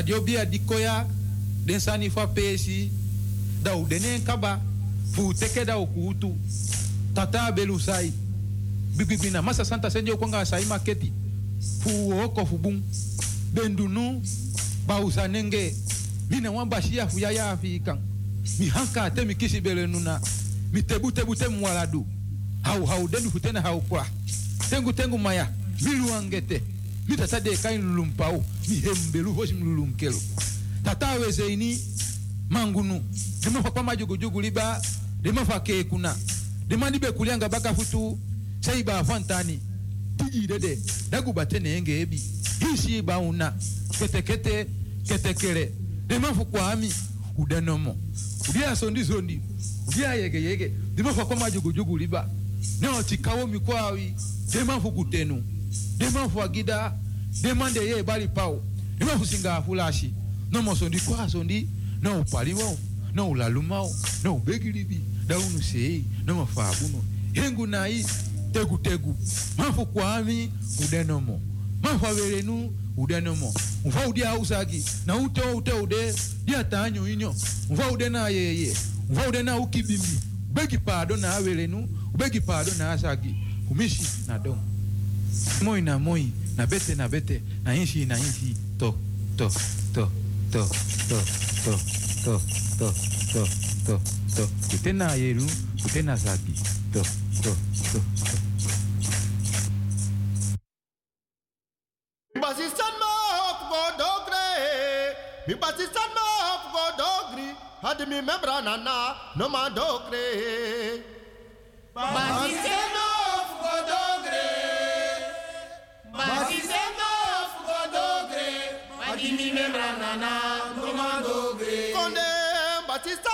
Dat yo bia dikoya den sani fa pesi da u denen kaba fu teke da ukutu tata belu sai bibibina masa santa anga kwanga sai maketi fu oko fu bum bendunu bausa nenge mina wan bashia fu ya ya afikan mi hanka te mi kisi bele nuna mi tebu te mwaladu hau hau dendu futena hau kwa tengu tengu maya mi luangete mi tata de kain lulumpau mi hembelu hoshi mi tata weze ini mangunu dema fa kwama jugu jugu liba dema fa ke kuna dema nibe kulianga baka futu sai ba fantani tiji dede dagu batene enge ebi hisi ba una kete kete kete kere. Dema fu kwami udanomo udia sondi sondi. Udia yege yege. Dema fa kwama jugu jugu liba ne tikawo mikwawi dema fu kutenu dema fu agida dema de ye bali pau dema fu singa fulashi. No mo sondi kwa sondi no upaliwo no ulalumao no ubegilibi daunu sei no mafabuno. Hengu nai tegu tegu. Mafu kwami udenomo mafu averenu udenomo mfa udia usagi na ute ute ude dia tanyo inyo. Mfa ude na yeye mfa ude na ukibimbi. Begi pado na averenu ubegi pado na asagi. Kumishi na dom moi na moi na bete na bete na inshi na inshi to to to to to to to to to to to kute na yeru kute na sagi to to to to Basistan ma hop go dogre. Mi basistan ma hop go dogri. Hadi mi membra nana no ma dogre. Basistan ma hop go dogre. banana, Konde Batista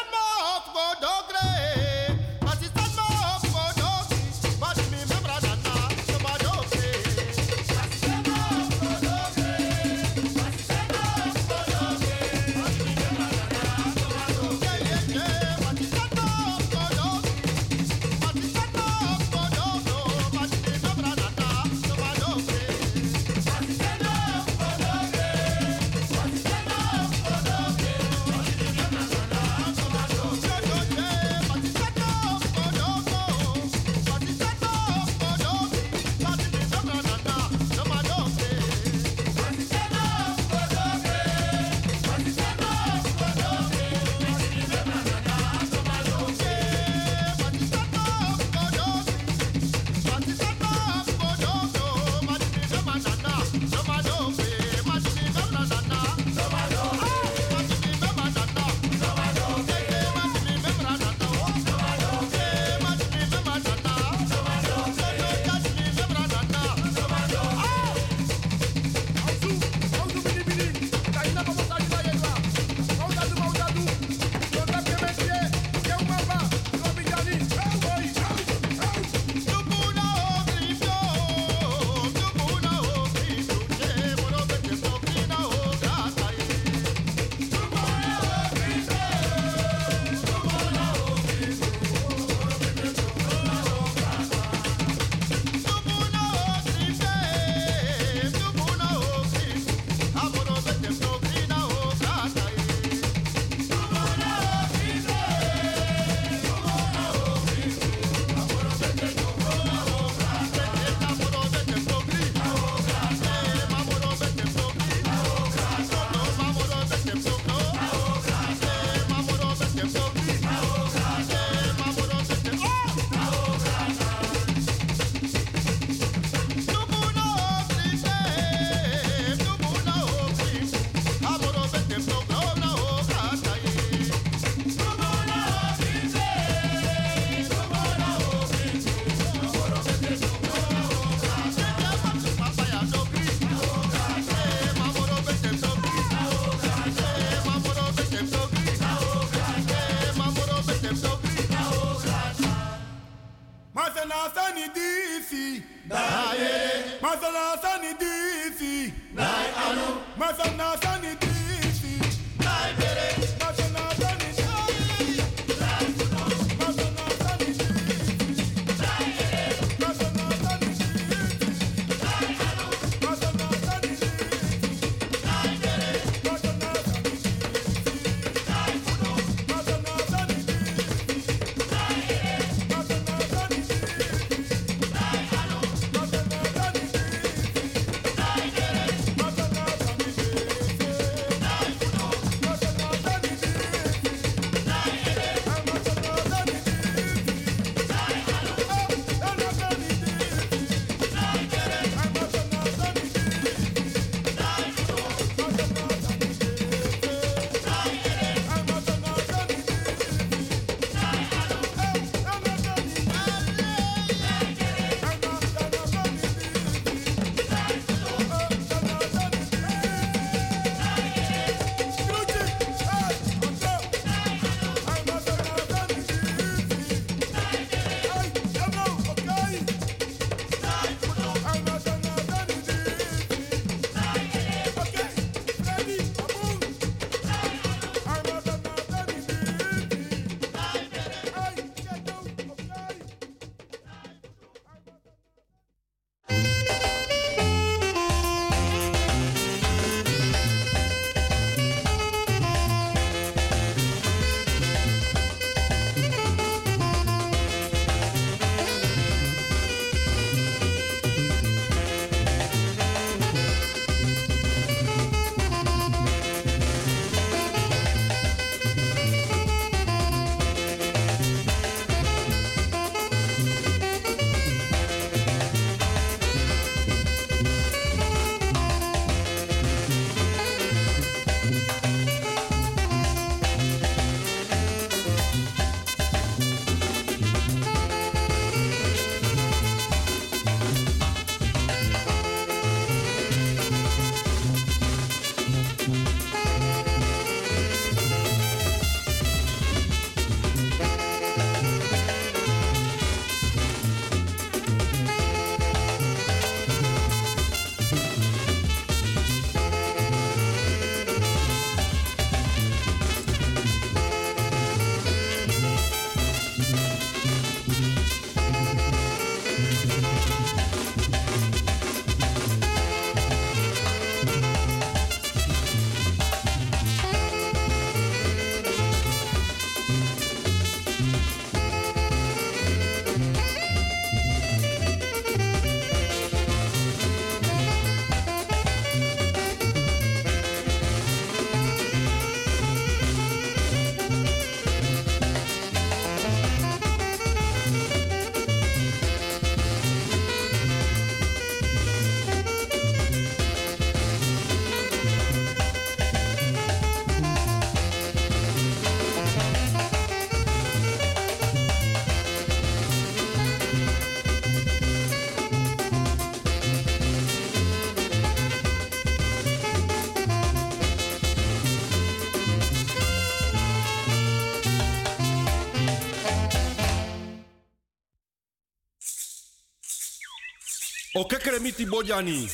kekere miti bojani.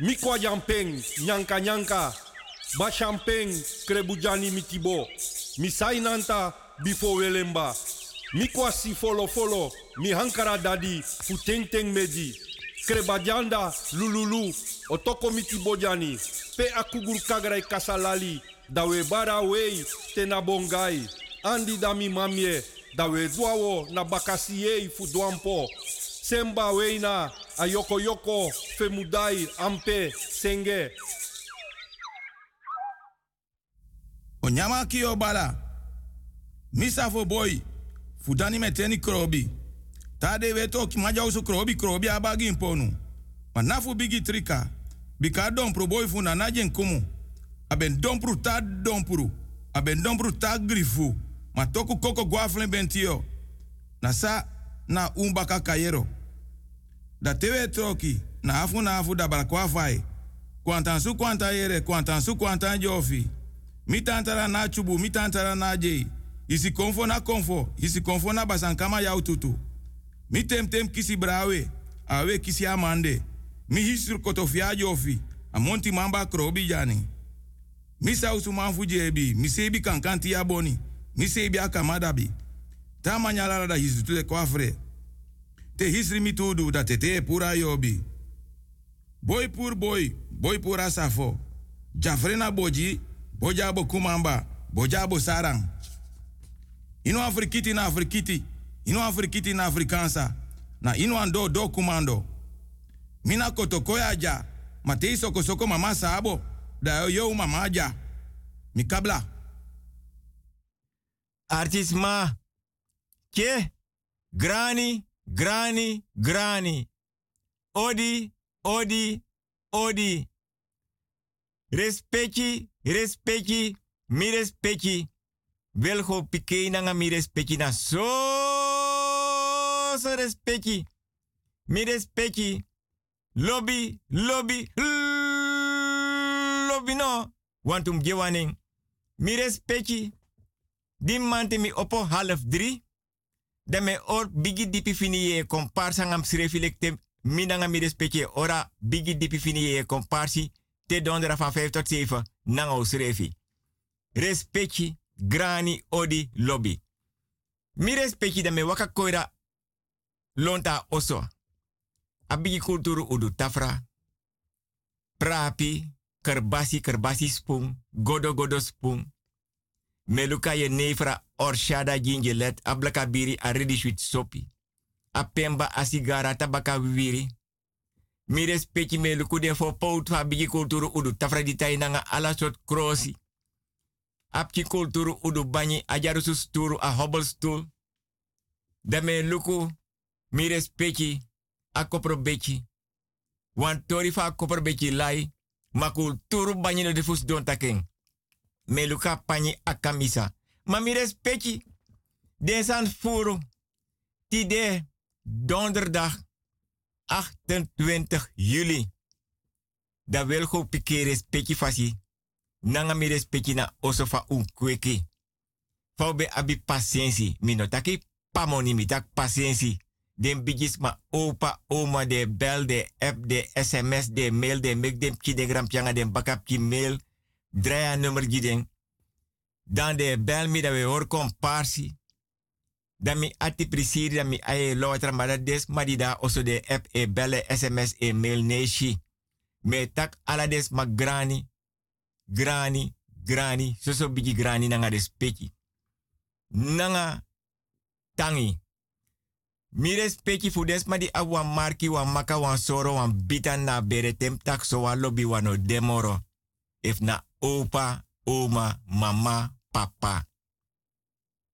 Mikwa yampeng, nyanka nyanka. Ba champeng, krebujani mitibo. Misai nanta, bifo welemba. Mikwa si folo folo, mi hankara dadi, fu teng teng medi. Krebajanda, lululu, otoko miti bojani. Pe akugur kagrai kasalali, dawe bara wei, tena bongai. Andi dami mamie, dawe duawo na bakasiei fu duampo. Semba weina, a yoko femudai, ampe, senge. O nyama ki o bala. Misa boy. Fudani meteni krobi. Tade weto ki maja usu krobi krobi abagi imponu. Manafu bigi trika. Bika dompru boy fu na najen kumu. Aben dompru ta dompru. Aben dompru ta grifu. Ma toku koko guaflen bentio. Na sa na umbaka kayero. Da tewe troki. Na afu na afu da balakwa fai. Kwantan su kwanta yere, kwantan su kwantan jofi. Mi tantara na chubu, mi tantara na jei. Isi konfo na konfo, isi konfo na basankama yau tutu. Mi tem tem kisi brawe, awe kisi amande. Mi hisur kotofia jofi, amonti mamba krobi jani. Mi sausu manfu jebi, mi sebi kankanti ya boni, mi sebi akamadabi. Ta manyalara da hisu tule kwafre. Te hisri mi tudu da tete pura yobi. Boy pur boy, boy pura safo. Jafrena boji, bojabo kumamba, bojabo sarang. Ino afrikiti na afrikiti, ino afrikiti na afrikansa, na ino ando do kumando. Mina kotokoya ja, matei soko soko mama sabo, da yo yo mama ja. Mikabla. Artisma. Ke? Grani, grani, grani. Odi, odi, odi. Respecti, respecti, mi respecti. Welgo pike mi respecti na so so respecti. Mi respecti. Lobby, lobby, lobby no. Want gewaning. Mi respecti. Di mante mi opo half drie. Da me or bigi dipi fini ye komparsa ngam srefilekte minanga mi respecti ora bigi dipi fini ye komparsi te dondera van 5 tot 7 nanga osrefi. Respecti grani odi lobby. Mi respecti da me waka koira lonta oso. Abigi kulturu udu tafra. Prapi, kerbasi kerbasi spoon, godo godo spoon. Meluka ye nefra orshada gingelet ablaka biri a sweet sopi. A pemba a sigara tabaka wiri. Mi respecti meluku de fo pout fa bigi kulturu udu tafra di nanga ala sot krosi. Apki kulturu udu banyi a jarusu sturu a hobbelstoel. Da me luku mi respecti a kopro beki. Wan tori fa kopro beki lai. Ma kulturu banyi no de fus don taking. Meluka panyi akamisa. Ma mi respecti. Desan furu. Tide donderdag 28 juli. Da wil go pike respecti fasi. Nanga mi respecti na oso fa un kweki. Fa be abi patiëntie. Minotaki pamoni mitak patiëntie. Den bigis ma opa, oma, de bel, de app, de sms, de mail, de mek dem ki de gram pianga, den bakap ki mail. Draya nummer giden. Dan de bel mi da we hoor komparsi. Dan mi ati prisiri, dan mi aye lotra, maar dat des ma di da oso de app, e belle, sms, e mail, neshi. Me tak ala des ma grani, grani, grani, so bigi grani nanga des peki. Nanga tangi. Mi respecti fu des ma marki wan maka wan soro wan bitan na bere tem tak so wan lobby wan demoro. If na opa, oma, mama, papa.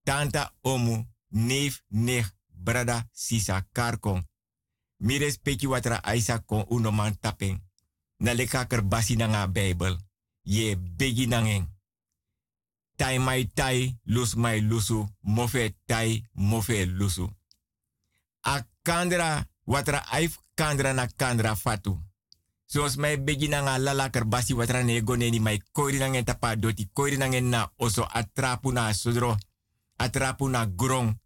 Tanta, omu, neef, nech, brada, sisa, karkon. Mi respecti watra aisa kon uno man tapen. Na kerbasi na nga. Ye begi nangen. Tai mai tai, lus mai lusu, mofe tai, mofe lusu. A kandra, watra aif kandra na kandra fatu. Zoals mij begi na nga lala kerbasi watra ne gone ni mai koiri nangen tapa doti, koiri nangen na oso atrapu na sodro, grong.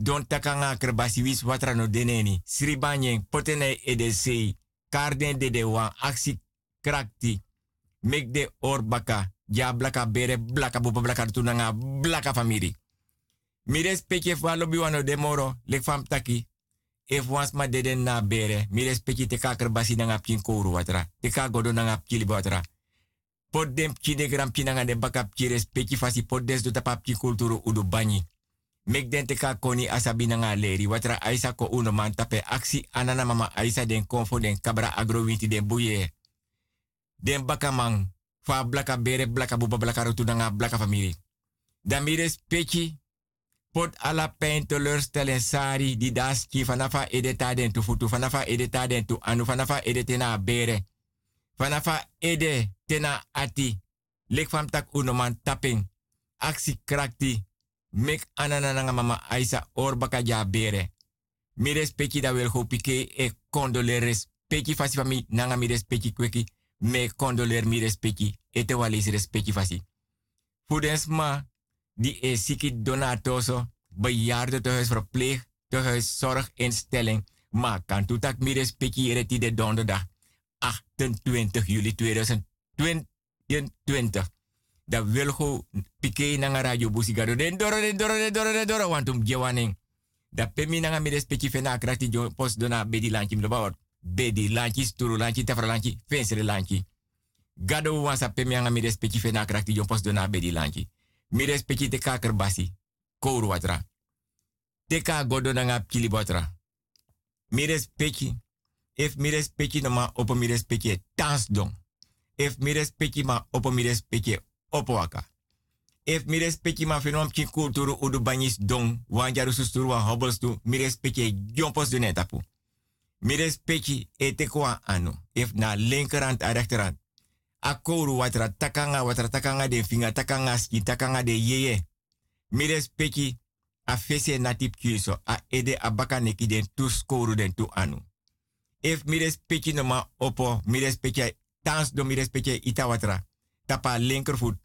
Don takanga kerbasi wis watra no deneni. Sribanyeng potene edesei. Karden de de wan aksi krakti. Mek de or baka. Ja blaka bere blaka bupa blaka tunanga blaka famiri. Mi respecte fa lobi wano de moro. Lek fam taki. If wans ma deden na bere. Mi respecte te kaker basi nanga pkin kouru watra. Te ka godo pkili watra. Pot dem pkine gram pkinanga de baka pki respecte fasi pot des do tapa pki kulturu udu den te ka koni asabi leri. Watra aisa ko uno man tape aksi anana mama aisa den konfo den kabra agrowinti den buye. Den baka man. Fa blaka bere blaka buba blaka rutu nanga blaka famiri. Mi respecti. Pot ala pijn teleurstellen sari di daski fanafa edeta den tu futu fanafa edeta den tu anu fanafa edete na bere. Fanafa ede tena ati. Lek tak uno man tapping. Aksi krakti. Mek anana nanga mama Aisa or baka ja bere. Mi respecti da wel go pike e condoler respecti fasi fami nanga mi respecti kweki. Me condoler mi respecti ete walis respecti fasi. Fudens ma die e siki donatoso bejaarde tehuis verpleeg tehuis zorginstelling. Maar kan toetak mi respecti reti de donderdag 28 juli 2022 da wilgo pike nanga radio busigado den doro den doro den doro den doro wantum gewaning da pemi nanga mi respecti fena krati jo post dona bedi lanchi mi bawot bedi lanchi sturu lanchi tafra lanchi fensere lanchi gado wansa pemi nanga mi respecti fena krati jo post dona bedi lanchi mi respecti te kaker basi kouru watra te ka godo nanga pili watra mi respecti if mi respecti no ma opo mi respecti tans don if mi respecti ma opo mi respecti opo waka. If mi respecti ma fenom ki kulturu udu banyis don, wanjaru susturu wa hobbles tu, mi respecti jompos de netapu. Mi respecti ete kwa anu. If na linkerhand a. Akoru watra takanga watra takanga de finga takanga ski takanga de yeye. Mi respecti a fese natip kiso a ede abaka neki den den tu anu. If mi respecti no ma opo, mi respecti tans do mi respecti ita watra tapa linkervoet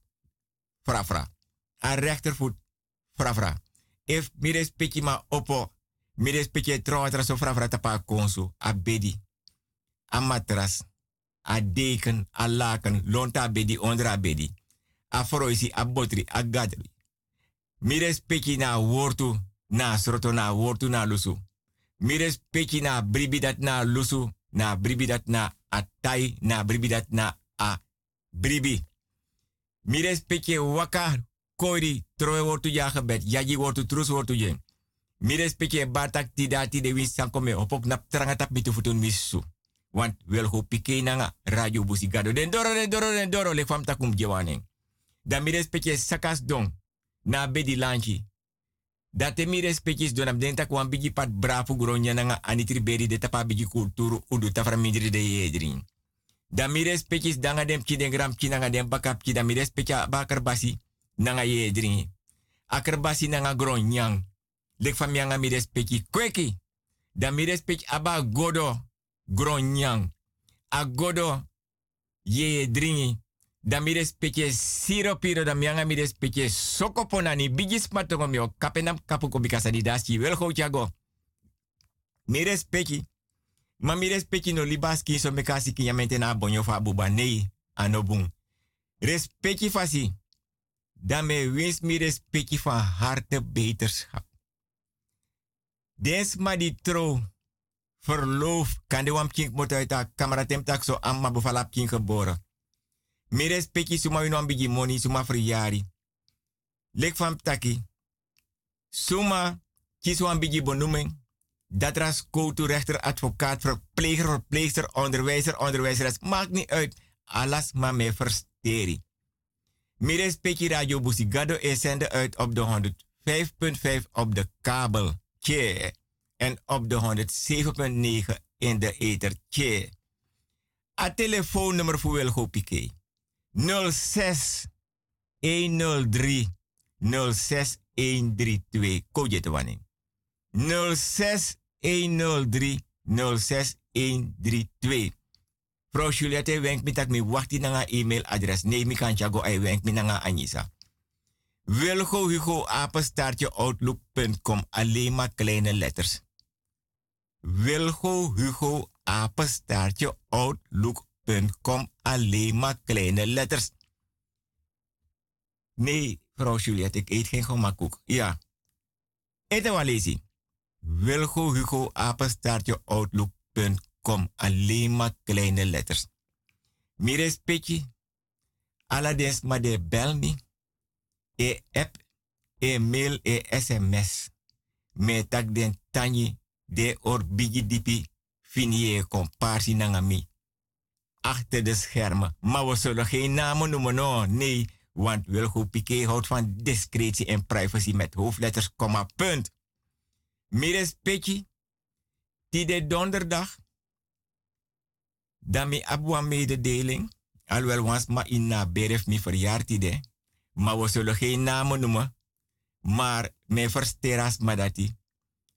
frafra. A rechtervoet frafra. If mi respecti ma opo, mi respecti trouwatra so frafra tapa konsu, a bedi, a matras, a deken, a laken, lonta bedi, onder a bedi. A froisi, a botri, a respecti na wortu, na sroto na na lusu. Mi respecti na bribidat na lusu, na bribidat na atai, na bribidat na a bribi. Mi respecte waka kori troe wortu ja gebed. Yaji wortu trus wortu jen. Mi respecte batak ti dati de win sankome opok nap trangatap mitu futun misu. Want wel ho pike nanga radio busigado. Den doro den doro den doro le fam takum jewaning. Dan mi respecte sakas don na bedi lanchi. Date mi respecte don am den bigi pat brafu gronya nanga anitri beri de tapa bigi kulturu udu tafra de yedrin. Dan mi respectis danga dem ki den gram ki nanga dem bakap ki dan mi bakar basi nanga ye dringi. Akar basi nanga gron nyang. Lek fam yanga mi respecti kweki. Dan mi aba godo gron nyang. A godo ye dringi. Da mi respecte siro piro da mianga mi respecte soko ponani bigis matongo kapenam kapu ko bikasa di dasi wel go jago. Mi. Ma mi no libaski so mekasi ki yamente na bonyo fa nei anobung. Respecte fasi. Da me wens mi van harte beterschap. Des ma verloof kan de wam uit haar kameratem tak so amma bevalap kink geboren. Mi respecti suma wino ambigi moni suma friari. Lek van taki. Suma kies ambigi benoeming. Dat ras to rechter, advocaat, verpleger, verpleegster, onderwijzer, onderwijzeres. Maakt niet uit. Alles maar me versteri. Mi respecti radio Busigado is uit op de 105.5 op de kabel. Tje. En op de 107.9 in de ether. Tje. A telefoonnummer voor Wilgo Piquet. 06 103 06 132. Koje te wanneer. 06 103 06 132. Vrouw Juliette wenk me dat me wacht in een e-mailadres. Nee, mi kan ai wenk me nanga Anissa. Wilgo Hugo apenstaartje outlook.com. Alleen maar kleine letters. Wilgo Hugo apenstaartje outlook.com alleen maar kleine letters. Nee, vrouw Juliette, ik eet geen gemakkoek. Ja. Eten wel lezen. Wilgo Hugo apenstaartje outlook.com. Alleen maar kleine letters. Mire spetje. Aladens maar de bel me. E app, e mail, e sms. Me tak den tanyi de or bigi dipi fini e komparsi nangami achter de schermen. Maar we zullen geen namen noemen, no. nee. Want Wilgo Piqué houdt van discretie en privacy met hoofdletters, komma, punt. Mires Petje, die de donderdag, dan mi abwa mededeling, alhoewel was ma in na beref mi verjaard de, maar we zullen geen namen noemen, maar mijn versteras madati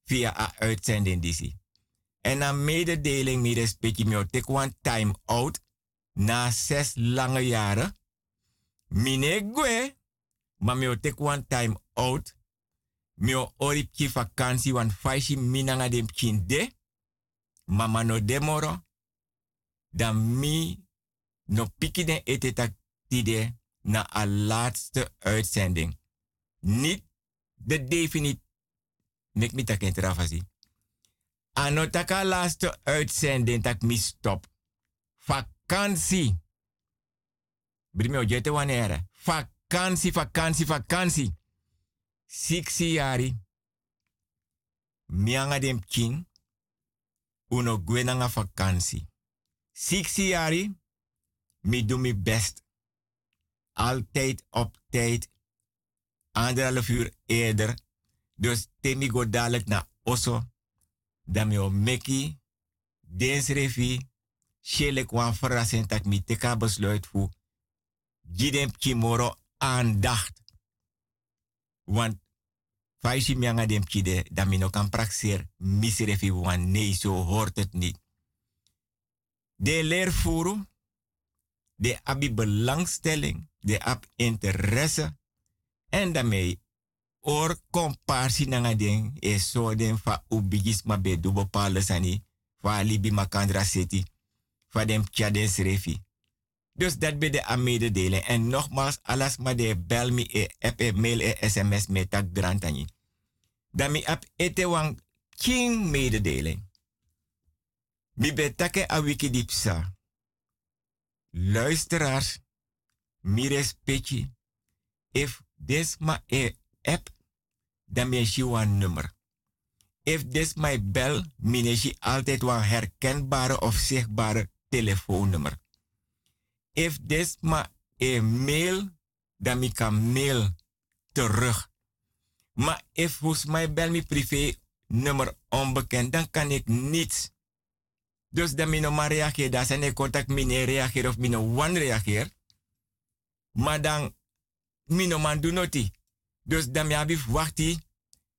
via een uitzending disi. En na mededeling mi respecti mi take one time out na zes lange jaren. Mine gwe, maar mi take one time out. Mi orip ki vakantie wan faishi minanga dem kinde. Mama no demoro. Dan mi no piki den etetak tide na a laatste uitzending. Niet de definitief. Mek mi tak entrafasi. Anotaka laatste uitzending tak mi stop. Vakantie. Brimio jete wanneer. Vakantie, vakantie, vakantie. Siksi jari. Mianga dem king. Uno gwenanga vakantie. Siksi jari. Mi doe mi best. Altijd op tijd. Anderhalf uur eerder. Dus temi go dadelijk naar Osso dan mi o meki, dens refi, shele kwan verrassing tak mi teka besluit fu, gidem kimoro aandacht. Want faisi mianga dem kide, dan mi no kan praxeer, misrefi wan nee, zo hoort het niet. De leervoeren, de abi belangstelling, de ab interesse, en daarmee or komparsi nanga den e so den fa ubigis ma be du bepaalde sani fa libi makandra city fa dem tjaden srefi. Dus dat bij de aan En nogmaals, alles maar de bel me e mail e sms met dat grantani. Dan mi app ete wang king mededeling. Mi betake a wikidipsa. Luisteraars, mi respecti. If des ma e app dan ben je een nummer. If this my bel, je altijd een herkenbare of zichtbare telefoonnummer. If this ma e mail, dan ik kan mail terug. Maar if volgens mij bel me privé nummer onbekend, dan kan ik niets. Dus dan mijn maar reageer, dan zijn ik contact mine reageer of mine one reageer. Maar dan mine man doe noti. Dus dan heb ik wacht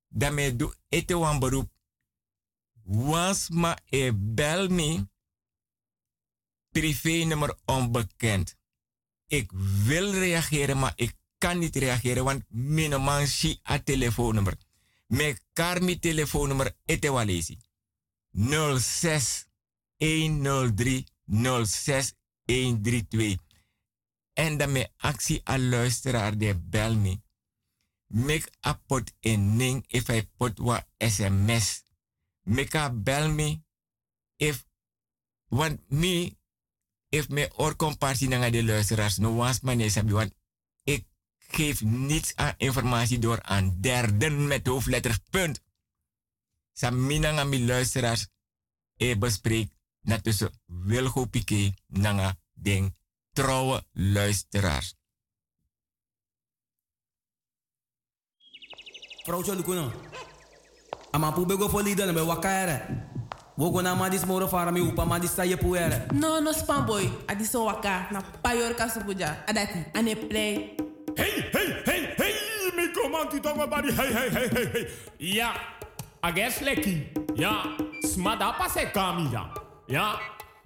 daarmee doe ete wan beroep. Was ma e bel me privé nummer onbekend. Ik wil reageren, maar ik kan niet reageren, want mijn man zie a telefoonnummer. Mijn karmi telefoonnummer etewalesi. 06 103 06 132. En dan mijn actie aan luisteraar de bel me. Mek a pot en ning if I pot wa sms. Mek a bel me if want me if me or compartie naar de luisteraars no was manier sabi want ik geef niets aan informatie door aan derden met hoofdletters punt. Samina nga mi luisteraars e bespreek na tussen Wilgo Piqué nanga den trouwe luisteraars. Vrouwtje Lukuno. Ama pu bego fo leader me wakaere. Wogo na madis moro fara mi upa madis sa ye puere. No, no spam boy. Adi so waka na payor kasupuja. Adati, ane play. Hey, hey, hey, hey, mi komanti tonga bari, hey, hey, hey, hey, hey. Ja, ages leki. Ja, smada pase kami ja. Ja,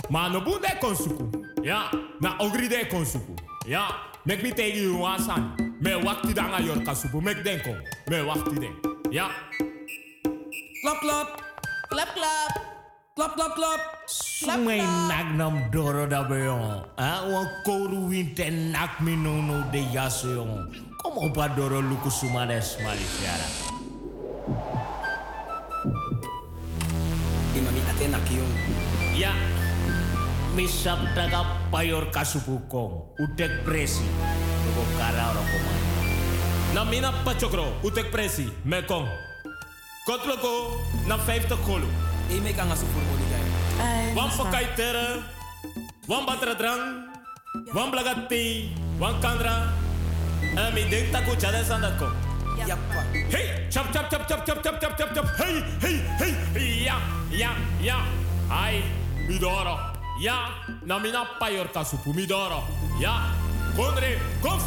ma no bunde konsuku. Ja, na ogri de konsuku. Ja, mek mi tegi you wasan. Me wakti danga yor kasupu, mek denko. Me wakti den. Ja. Klap, klap. Klap, klap. Klap, klap, klap. Sumay nak nam doro da beyon. Ah, wan koru winte nak mi no no de yaso yon. Kom op a doro luku sumades malifiara. Imami ate nakiyon. Ya, mi sabtaga payor kasupukong. Utek presi. Lugo kara. Na mina pachokro, utek presi, me kong. Kotloko, na 50 kolo. E me kanga su furbo di gai. Wan pakai tere, wan batra drang, wan blagati, wan kandra. En mi denk taku chade sandat ko. Yappa. Hey, chap chap chap chap chap chap chap chap chap. Hey, hey, hey. Ja, ja, ja. Ai, midoro. Ja, na mina payor kasupu midoro. Ja, Bondre, kom,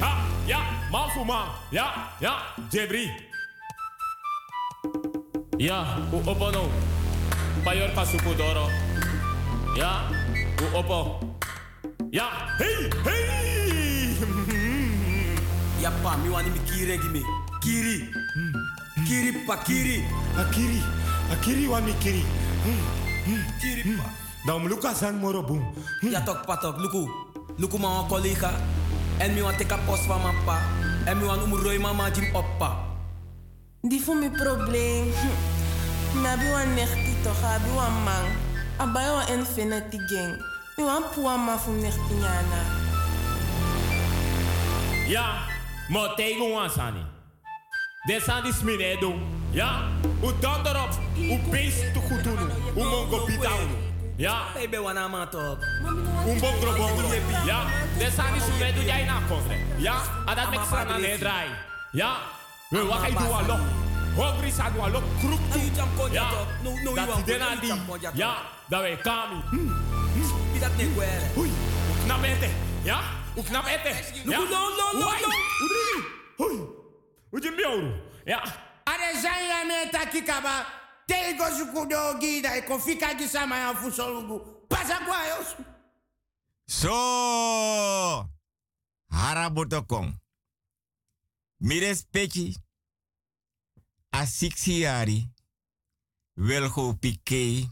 Ha, Ya, Manfuma, Ya, Ya, Jebri. Ya, u opono, payor kasupudoro. Ya, u opo. Ya, hey, hey. ya pa, mi wani mi kiri gimi. Kiri. Hmm, hmm. Kiri pa, kiri. Akiri, akiri wani kiri. Hmm, kiri pa. Daum lukasan morobum. Ya tok patok luku. Ma wan collega. En teka post van mijn pa. En umroi mama jim oppa. Die voor mijn probleem. Hm. Na bi wan nechti toch, abi wan man. Abai wan infinity gang. Mi wan puwa ma fu nechti nyana. Ja, maar tegen ons aan. Dit zijn die doen. Ja, dan erop. Beest te goed doen. U mongo. Ja. Baby wanna mat up. Un bom gro bom. Ja. Desani su medu jai na kofre. Ja. Adat mek sana ne drai. Ja. We wa kai dua lo. Hongri sa dua lo kruk tu. Ja. No no you want. Dena di. Ja. Da we kami. Hmm. Pidat ne kwere. Hui. Knap ete. Ja. U knap ete. No no no no. Hui. Hui. Ujim bioru. Ja. Are zanya me takikaba. Tego sukudo gida e kofika gisama ya fusolugu. Pasa kwa yos. Zo! Harabotokong. Mires pechi. A sixiari. Welgo pike.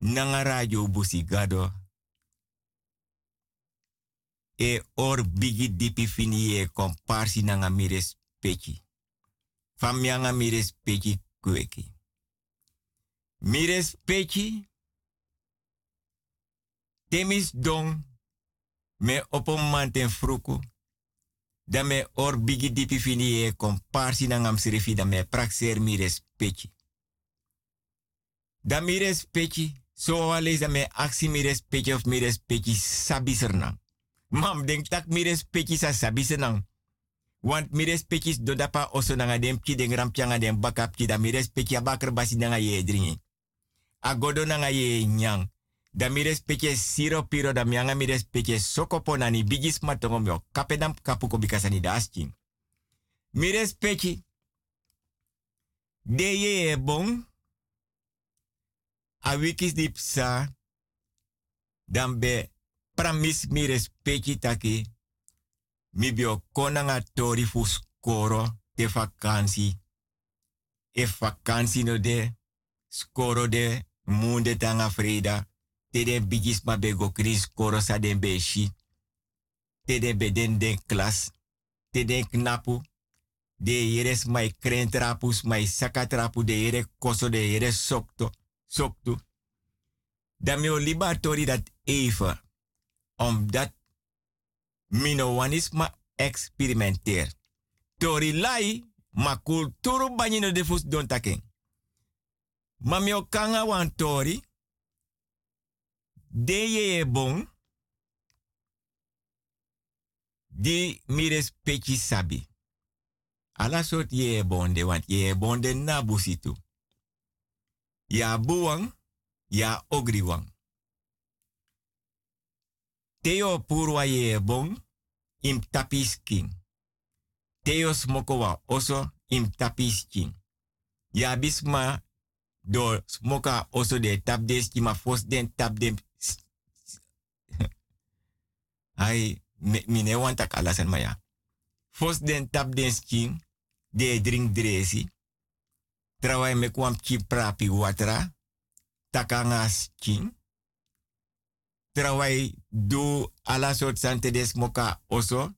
Nanga radio busigado. E or bigi dipi fini e komparsi nanga mires pechi. Famyanga mires pechi kweki. Mires pechi. Temis don me opo manten fruku. Da me or bigi dipi fini e komparsi na sirifi da me praxer mi respecti. Da mi respecti, so wale da me aksi mi respecti of mi respecti sabiserna. Mam denk tak mi respecti sa sabiserna. Want mi respecti do dapa oso nanga den rampyanga dem bakap ki da mi respecti abakar basi nanga ye. Agodo nanga ye nyang. Da mi respecte siro piro da mianga mi respecte bigis matongo mio kapedam kapuko bikasani da asking. Mi respecte de ye e bon a wikis dan be pramis mi respecti taki. Mi bio konanga tori fu skoro vakantie. E vakantie no de skoro de munde tanga freda. Te den bigis ma bego kris skoro sa den beshi. Te den beden den klas. Te den knapu. De yeres mai krentrapus, mai sakatrapu, de yere koso, de yere sokto, soktu. Dan mi libatori dat even. Omdat mino wanisma experimenteer. Tori lai, ma kulturu banyino de fus don taken. Ma mi kanga wan tori, de ye bon, di mi respecti sabi. Ala sot ye bonde, want ye bonde na busitu. Ya buwang, ya ogriwang. Teo purwa ye bon, im tapis king. Teo smokowa oso im tapis king. Ya bisma do smoka oso de tap des ki ma fos den tap den. Ai, mine wanta kalasan maya. Fos den tap den skin, de drink dresi. Trawai me kwam chi prapi watra. Takanga skin. Trawai do ala sort sante des moka oso.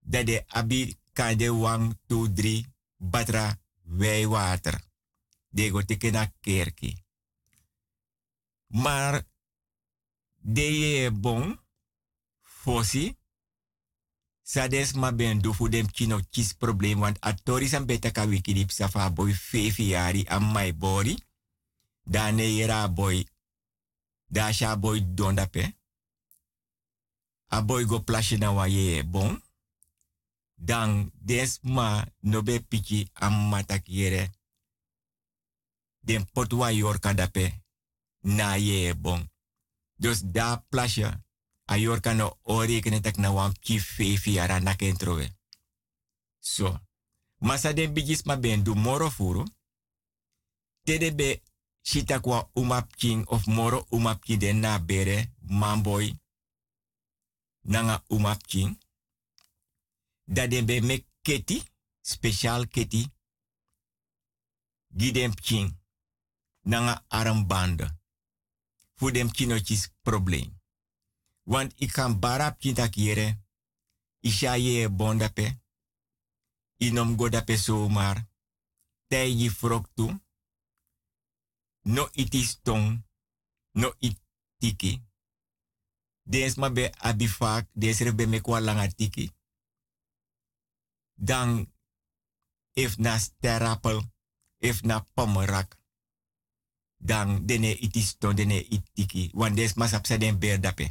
Dat de abi kande wang two drie batra wij water. De go tekena kerki. Maar de ye bon fosi Sades ma ben do dem kino kis probleem want atori san beta ka wiki dip boy fefi yari am my body. Dane yera boy. Da sha boy donda pe. A boy go plasje na wa ye bon. Dan des ma no be piki am matak. Den pot wa yorka dape na ye bon. Dus da plasje a yorka no ori kene tak na wan ki fefi ara na kentrowe. So, masa den bigis ma ben du moro furu, tede be umap king of moro umap king den na bere mamboy nanga umap king. Da den be me keti, special keti, gidem king nanga armbanden. Voor dem kinotjes probleem. Want ik kan barap kinta kiere. Isha ye bondape. Inom godape zomaar. Tij frok toe. No itis tong. No itiki. Des ma be abifak. Des er be mekwa langa tiki. Dan if na sterapel. If na pomerak. Dan dene itis tong dene itiki. Want des ma sapsa den berdape.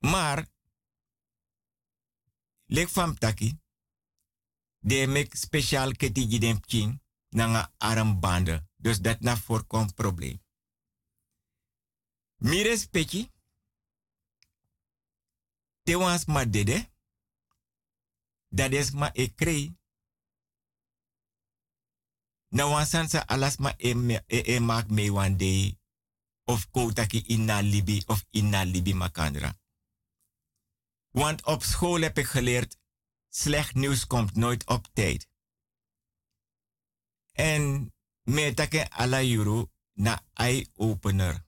Maar, lek fam taki, de mek speciaal keti gidem king nanga armbanden. Dus dat na voorkom probleem. Mi respecti, te wans ma dede, dat is ma e. Na wansansa alas ma e, me, e, e maak me one day, of koutaki inna libi of inna libi makandra. Want op school heb ik geleerd, slecht nieuws komt nooit op tijd. En me take ala yuru na eye-opener.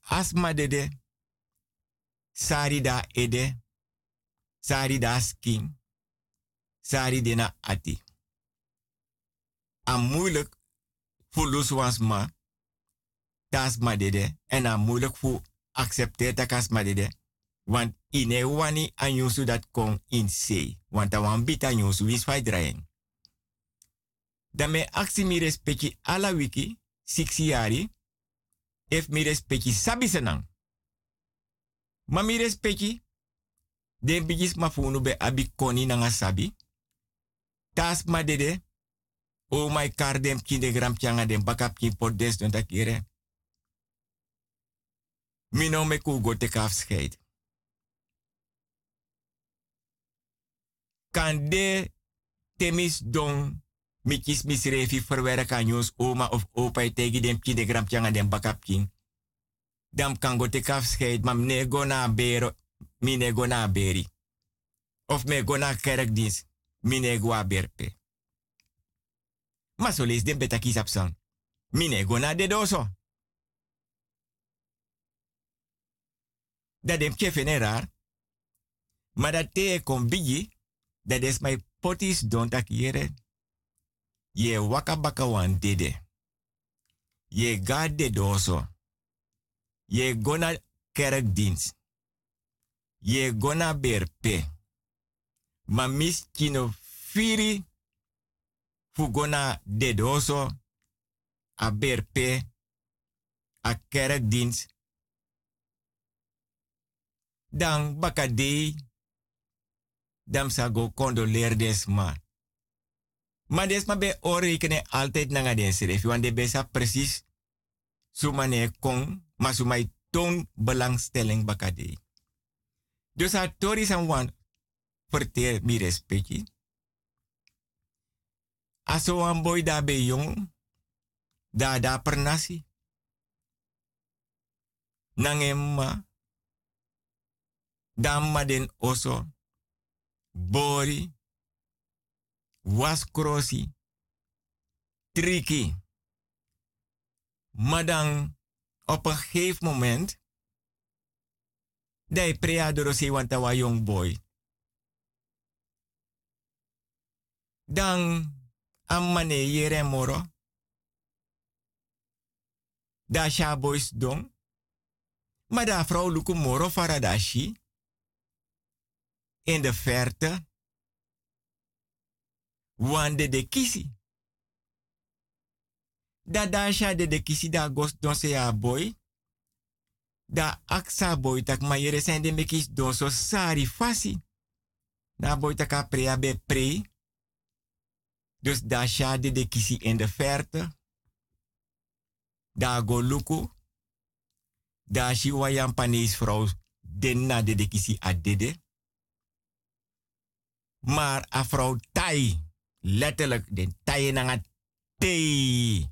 Asma dede, sari da ede, sari da skin, sari de na ati. Am moeilijk voor luswans ma, tas ma dede, en am moeilijk voor accepteer takas madede. Want ine wani anyusu dat kon in se. Want a wan bit anyusu wis fai draien. Dan me aksi mi respecti ala wiki, siksi yari, ef mi respecti sabi senang. Ma mi respecti, den bigis mafunu be abi koni nanga sabi. Tas madede, o my kar dem kinde gram changa dem bakap kin pot des don takire. Mino me ku go te afscheid. Kan de temis don Mikis misrefi verwerken aan ons oma of opa tegen dem kidegram tjanga dem bakap king. Dan kan go te afscheid, maar me go na bero, mine go na beri. Of me go na kerkdienst, mine go a berpe. Zo lees den beta kies absan. Mine go na de doso. Dat dem raar. Maar dat te kon bigi, dat is mijn potis don tak yere. Ye waka baka wan dede. Ye ga de doso. Ye gona kerkdienst. Ye gona berpe. Ma mis kino firi fu gona de doso. A berpe. A kerkdienst. Dan baka dei dam sa go condoleer des ma. Maar des ma be orekenen altijd nanga den seref, want de besa precies su mane kong, maar su mai toon belangstelling bakade. Dus a tori san verteer mi respecti. Aso wan boy da be jong, da da pernasi. Nangema, damma den oso, bori, waskrosi, triki. Maar dan op een gegeven moment, dai prea dorosi wanta wa young boy. Dan ammane yere moro. Da sha boys dong. Maar da vrouw luku moro faradashi in de verte. Wande de kisi. Da dasha de de kisi da gos don se ya boy. Da aksa boy tak mayere zijn de mekis don so sari fasi. Da boy tak prea be pre. Dus da sha de kisi in de verte. Da go luku. Da shi wayan panis vrouw. Den na de de kisi a dede. Maar a vrouw tai, letterlijk, de tai na tei.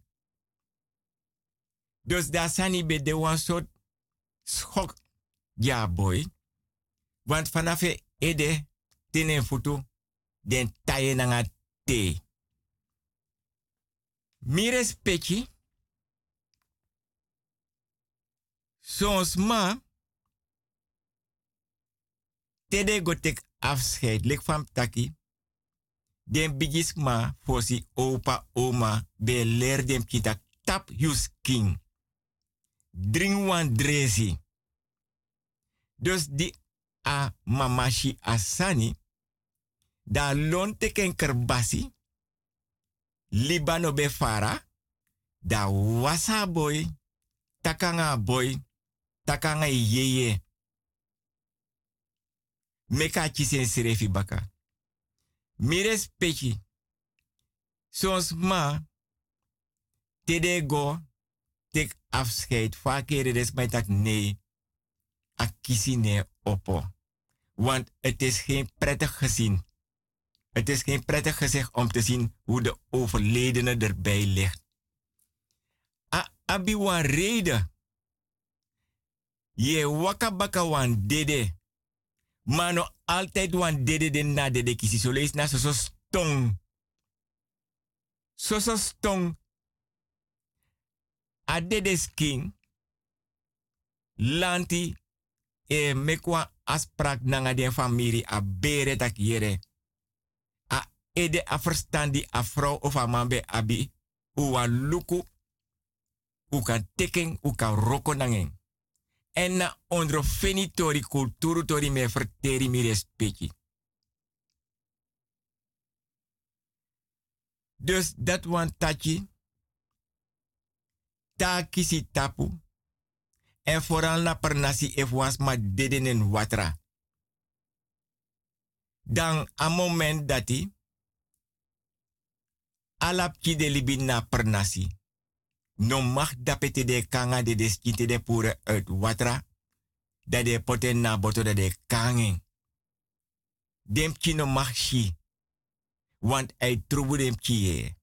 Dus daar sani be de one soort schok. Ja, boy. Want vanaf ede, tenen futu, den tai na tei. Mires pechi. Soms ma. Tede gotek afscheid lik van taki. Den bigis ma opa oma be leer dem kita tap yus king. Drink dresi. Dus di a mamashi asani. Da lon teken kerbasi. Libano be fara. Da wasa boy. Takanga boy. Takanga yeye meka kisen sirefi baka. Mires pechi. Sons ma. Tede go. Tek afscheid. Vaker des mij tak nee. A kisi nee oppo. Want het is geen prettig gezien. Het is geen prettig gezicht om te zien hoe de overledene erbij ligt. A abi wan reden. Je waka baka wan dede. Mano altijd wan dede den na dede kisi. So lees na so stong. So stong. A dede skin. Lanti. E mekwa asprak nanga den familie a bere tak yere. Ede a verstandi a vrouw of a man be abi. Uwa luku. U kan teken, u kan roko nangen. En na ondro fenitori kulturu tori me verteri mi respecti. Dus dat wan tachi. Ta kisi tapu. En vooral na pernasi if was ma deden en watra. Dan a moment dati. Alap ki de libin na pernasi. No mag dapete de kanga de deskinte de pure uit watra. Dat de poten na boto de kangen. Dem ki no mag shi. Want hij troebu dem ki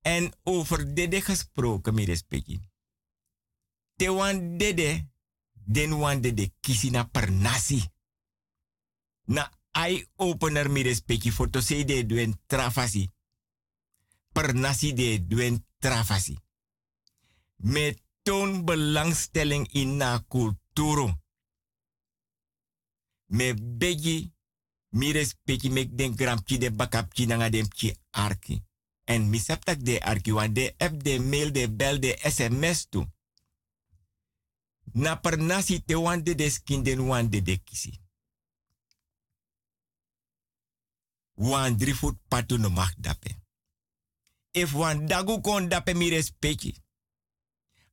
En over dede gesproken, mi respecti. Te wan dede, den wan dede kisi na per nasi. Na eye opener mi respecti for to say de duen trafasi. Per nasi de duen trafasi. Met toon belangstelling in na kulturo. Me begi mi respecti mek den grampje de bakapje nanga dem arki. En mi septak de arki wan de de mail de bel de sms tu. Na per nasi te wan de deskinden wan de de kisi. Wan drie voet patu no mag dape. If wan dagu kon dape mi respecti.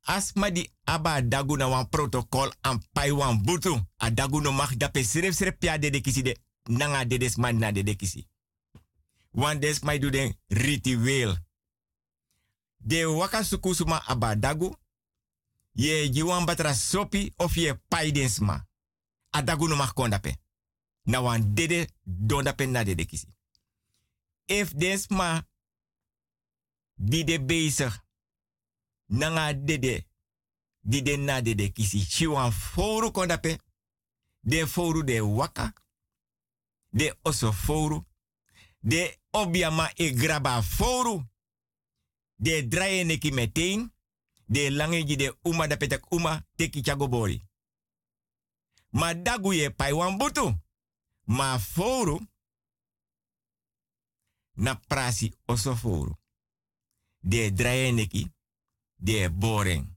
Asma di aba dagu na wan protocol an pai wan butu. A dagu no mag dape srep pia de kisi de. Nanga de des man na de kisi. Wan des mai do den. De waka sukusuma aba dagu. Ye jiwan batra sopi of ye pai densma. A dagu kon dape. Na wan dede don dape na de kisi. If die de bezig. Nanga dede die de na dede kisi. Shiwan foru kondape. De foru de waka. De oso foru de obiama e graba foru de draye neki meteen. De lange de uma da petek uma teki chagobori ma dagu ye paiwan butu. Ma foru na prasi oso foru de neki de boring.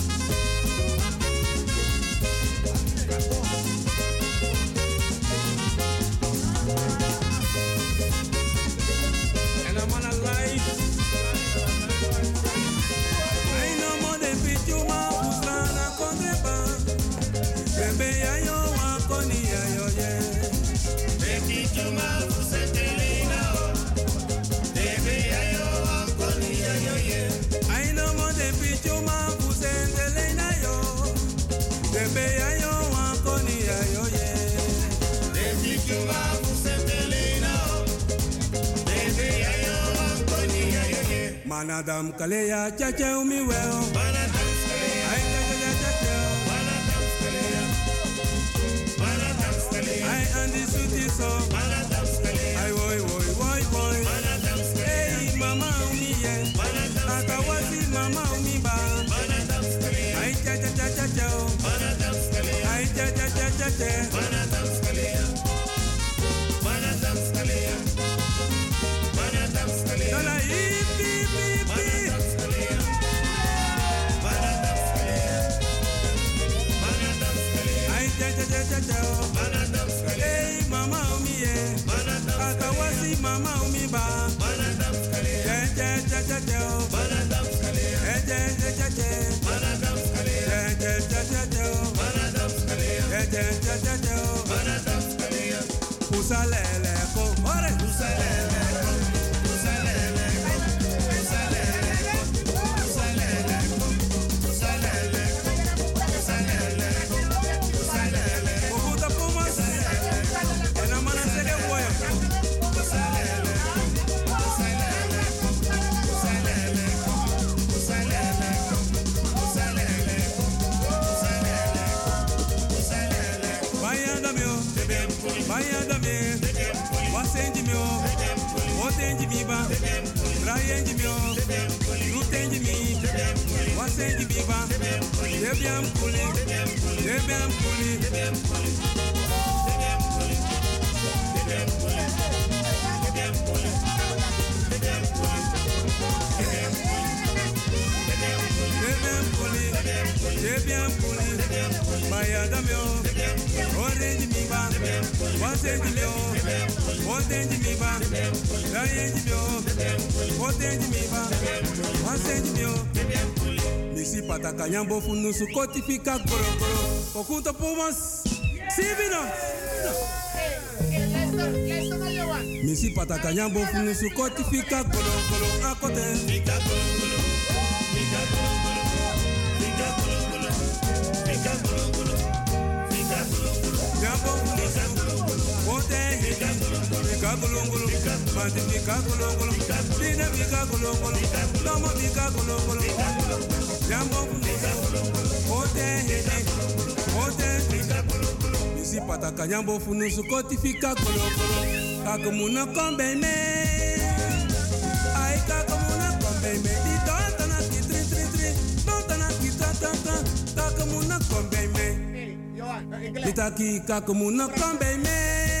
Manadam kaleya chache umi weo. Ay chache chache Ay andi suti so. Ay woi woi woi woi. Hey mama umi ye. Akawasi mama umi ba. Ay chache chache chache. Ay chache chache chache. Dala chache Rayenji mio, Rutenji mi, Wasenji biba, Debiam kuli, kuli. Debiam kuli, Debiam pataka nyambo funu su kotifika koro, Okunto pumas, Sivino. Misi pataka nyambo funu su kotifika koro koro, Akote. Fika koro koro, fika koro fika fika fika. Ote. Misi pataka nyambo funu su kotifika koro koro, Kakumuna kombe me. Ai kakumuna kombe me. Di tonta na ki tri tri tri. Tonta na ki ta ta ta. Kakumuna kombe me. Di taki kakumuna kombe me.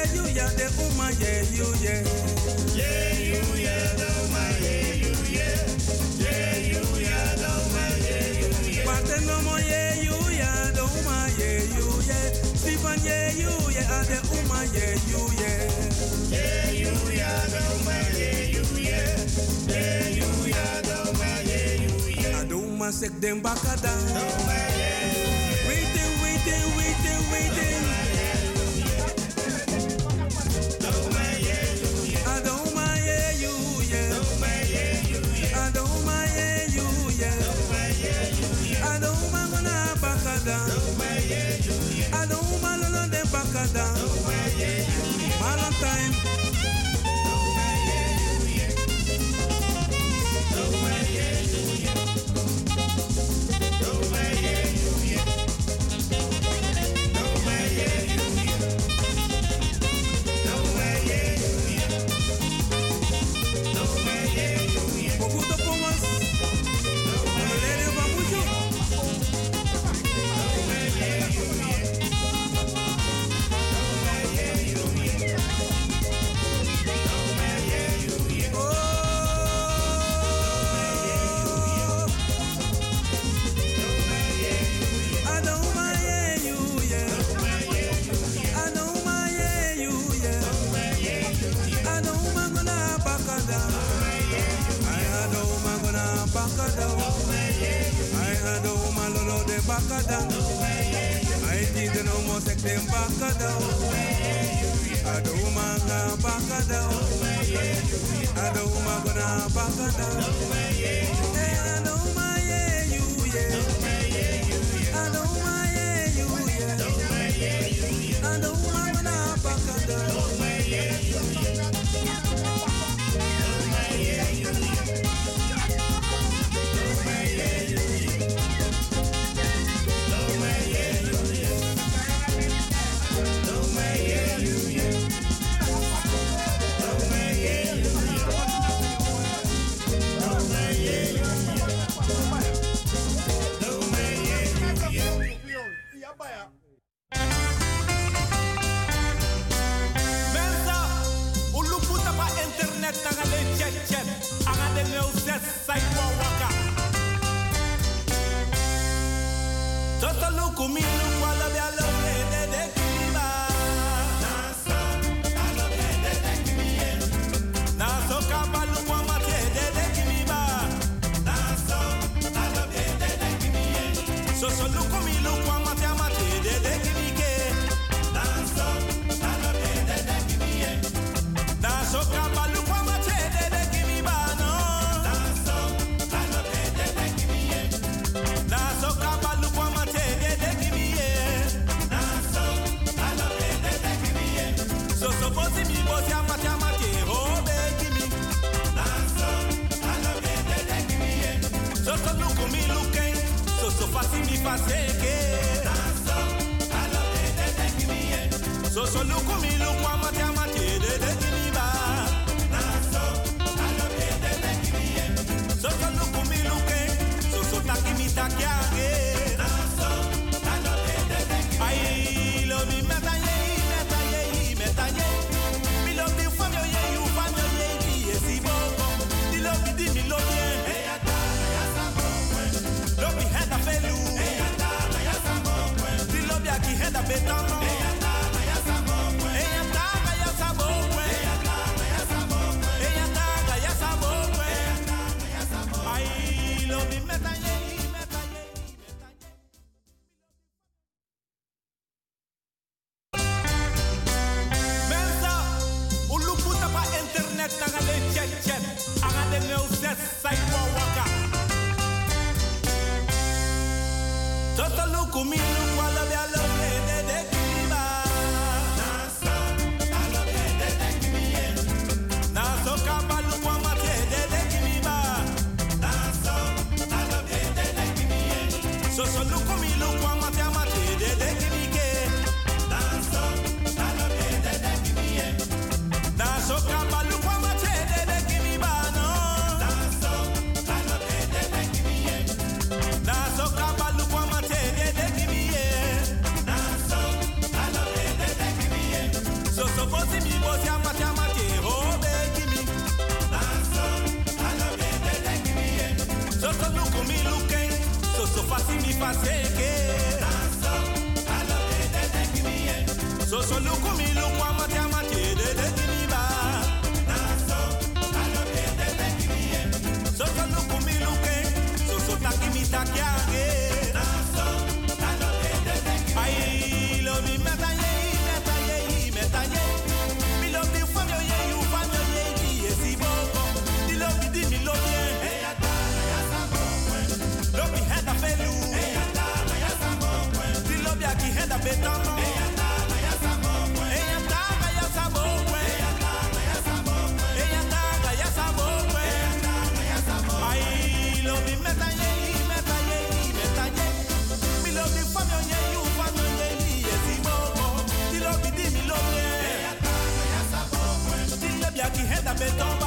Yeah you yeah the uma yeah you yeah. Yeah you yeah the yeah you yeah. Yeah the yeah you yeah. Yeah the yeah you yeah. You yeah the yeah you yeah. You the you yeah. Waiting waiting waiting waiting. Adoma yeah you yeah. Adoma yeah you yeah. Adoma bakada. I adoma lolo de bakada. I did no more sek dem bakada. Adoma gonna bakada. Adoma gonna bakada. faseke. Aso, alo, ete, te, kimi, So, so, mettant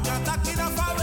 A girl talking about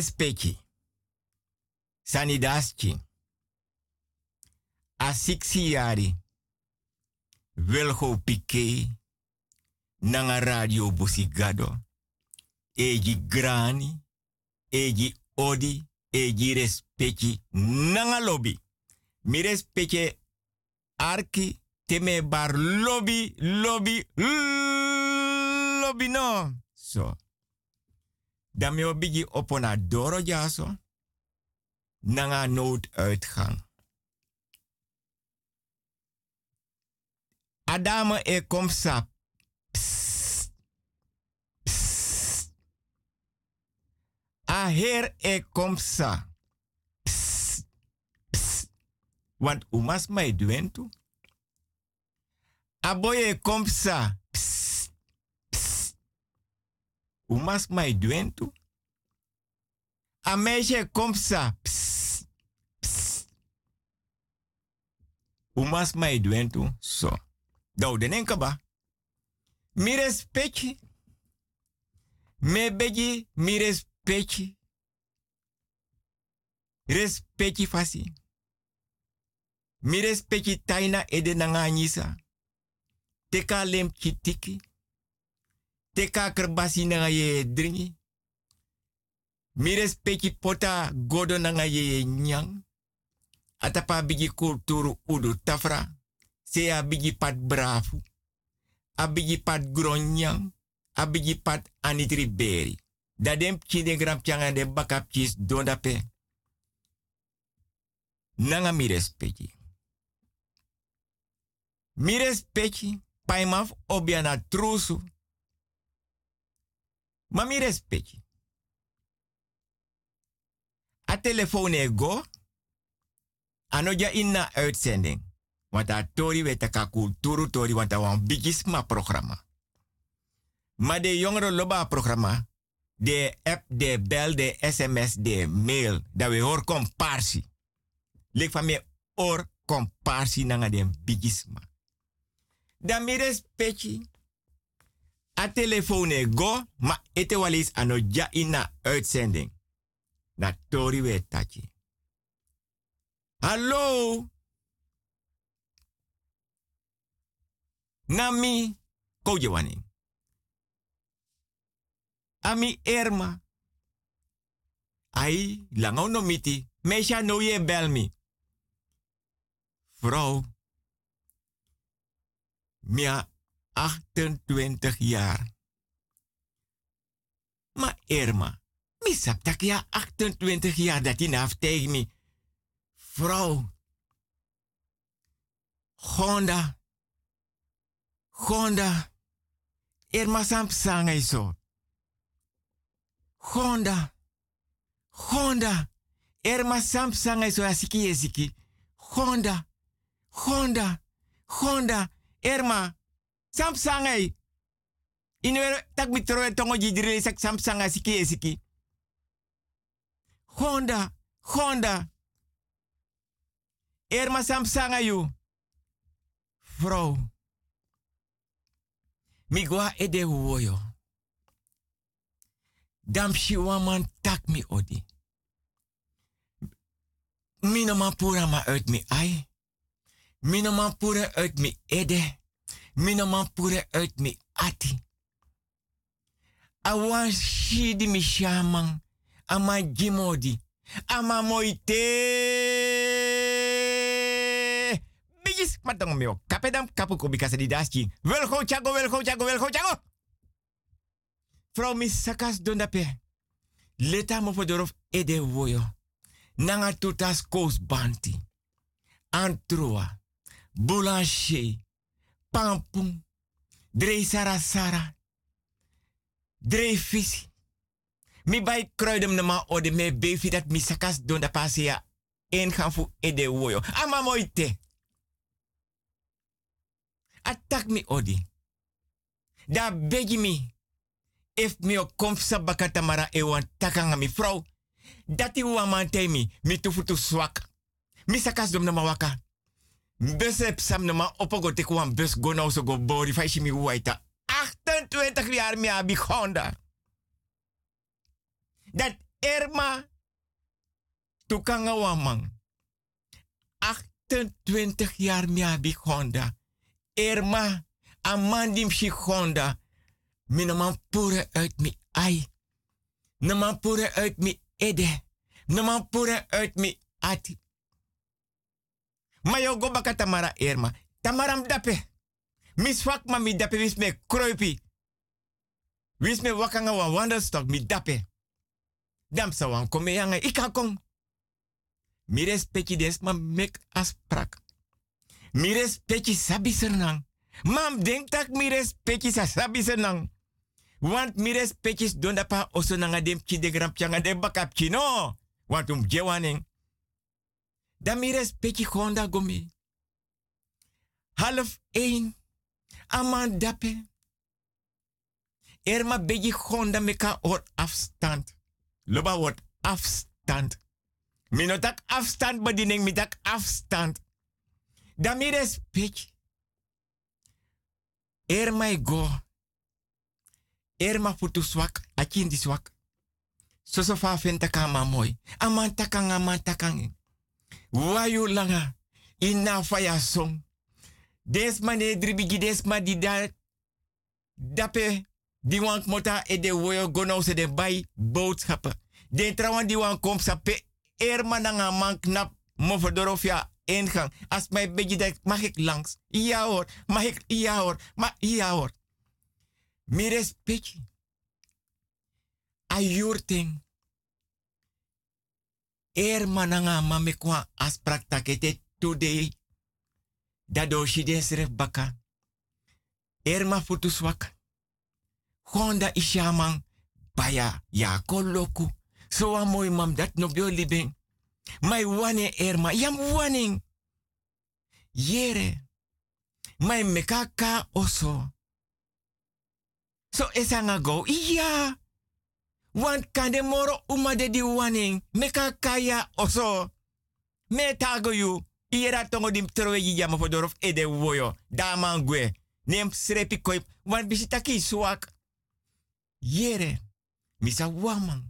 respecti. Sanidaschi. A siksi yari. Wilgo Piqué. Nanga radio busigado. Eji grani. Eji odi. Eji respecti. Nanga lobby. Mi respecti. Arki. Teme bar lobby. Lobby. Lobby no. So. Dan me obigi opona doro jaso. Nanga nooduitgang. Adame e kom sa. Psst. Psst. A her e kom sa. Psst. Psst. Want u mas mai duentu. A boy e kom sa. Psst. Psst. U mas mai duentu. A meisje kom sa. Psst. Psst. U mas mai duentu. So. Dau den enkaba. Mi respecti. Me begi mi respecti. Respecti fasi. Mi respecti taina ede nanga nyisa. Teka lem kitiki. Teka kerbasi nanga ye dringi. Mi respecti pota godo nanga ye nyang. Atapa bigi kulturu udu tafra. Se a bigi pat brafu. A bigi pat gronyang. A bigi pat anitri beri. Da dem kinde gram changa de bakap donda pe. Nanga mi respecti. Mi respecti. Paimaf obiana trusu. Ma mi respecti. A telefoon e go. Anoja inna uitzending. Want a tori weta ka kulturu tori want a wan bigisma programma. Maar de jongeren loba programma. De app, de bel, de sms, de mail. Dat we hoor comparsi. Lek van me or comparsi nanga de bigisma. Dan mi respecti. A telefoon go, ma ete walis ano ja ina uitzending. Na tori we tachi. Hallo? Nami Kojewani. Ami Erma. Ai, langau no miti. Meisha no je bel. Mia 28 jaar. Maar Irma, mi sap tak ja 28 jaar dat hij naaf tegen me. Vrouw. Gonda. Gonda. Irma sam sanga iso. Gonda. Gonda. Irma sam sanga iso asiki esiki. Gonda. Gonda. Gonda. Irma. Sam sanga i. Inwe tak mi troe tongo jidire sak sam sanga siki esiki. Honda, Honda. Erma sam sanga you. Vrouw. Migwa ede woyo. Dam man tak mi odi. Mino man pura ma uit mi ai. Man pura uit mi ede. Mino man pura uit mi ati. Awan shidi mi shaman. Ama gimodi. Ama moite. Bigis matang meo. Kapedam kapu ko bikasa di daski. Chago, welgo chago, welgo chago. Vrouw mis sakas dondape. Leta mo fodorof ede woyo. Nanga tutas banti. Antroa. Boulanger. Pampung. Drei sarasara. Drei visi. Mi bay kruidem na ma ode me befi dat mi sakas don da pasia en gaan fu ede woyo. Ama moite. Attack mi odi. Da begi mi. If mi o komf sa bakata mara e wan takanga mi. Dati wa mante mi. Mi tufu tu swak. Mi sakas dom na ma waka. Besep sam na ma opogo te kwan bus go go bori faishi mi waita. 28 jaar mi abi Honda. Dat Irma tukanga wamang. 28 jaar miabi Honda. Irma, amandim si Honda. Pure uit mi ai. Na man pure uit mi ede. Na man pure uit mi ati. Ma yo go tamara Irma. Tamaram dape. Miswak ma dape wis me kruipi. Wis me wakanga wa wanderstok mi dape. Dam sa wan kome yanga ika kong. Des ma mek asprak. Mi respecti sabi sernang. Mam denk tak mi respecti sa sabi. Want mi respecti don dapa oso nanga dem chi de gram changa de bakap chi no. Want um jewaning. Dan mi respecti gonda gomi. Half één. Aman dape. Erma begi gonda meka or afstand. Loba wordt afstand. Minotak afstand bediening, mitak afstand. Dan mi respect. Erma go. Erma futu swak, akin di swak. So so fa fenta kama takang aman takang. Wayu langa. Ina faya song. Des mane dribigi des ma di da. Dape. Die want mota e de woyo gono se de bay boodschappen. De trouwan die wan kom sape erma nanga man knap mo verdorofia ingang. Als mij beetje denkt, mag ik langs? Ja hoor, mag ik? Ja hoor, maar ja hoor. Meer respect. Ayurting. Erma nanga mame kwa asprak takete today. Dado shide baka. Erma futu swak. Honda ishaman. Baya ya koloku. So a mooi mam dat no bio libing. Mai wane erma. Yam waning. Yere. Mai mekaka oso. So esanga go. Iya. Want kande moro uma de di waning. Mekaka ya oso. Me tago yu. Iera tongo dim trowe yi yama ede woyo. Daman gwe. Nem srepi koip. Want bisitaki swak. Yere. Misa wamang.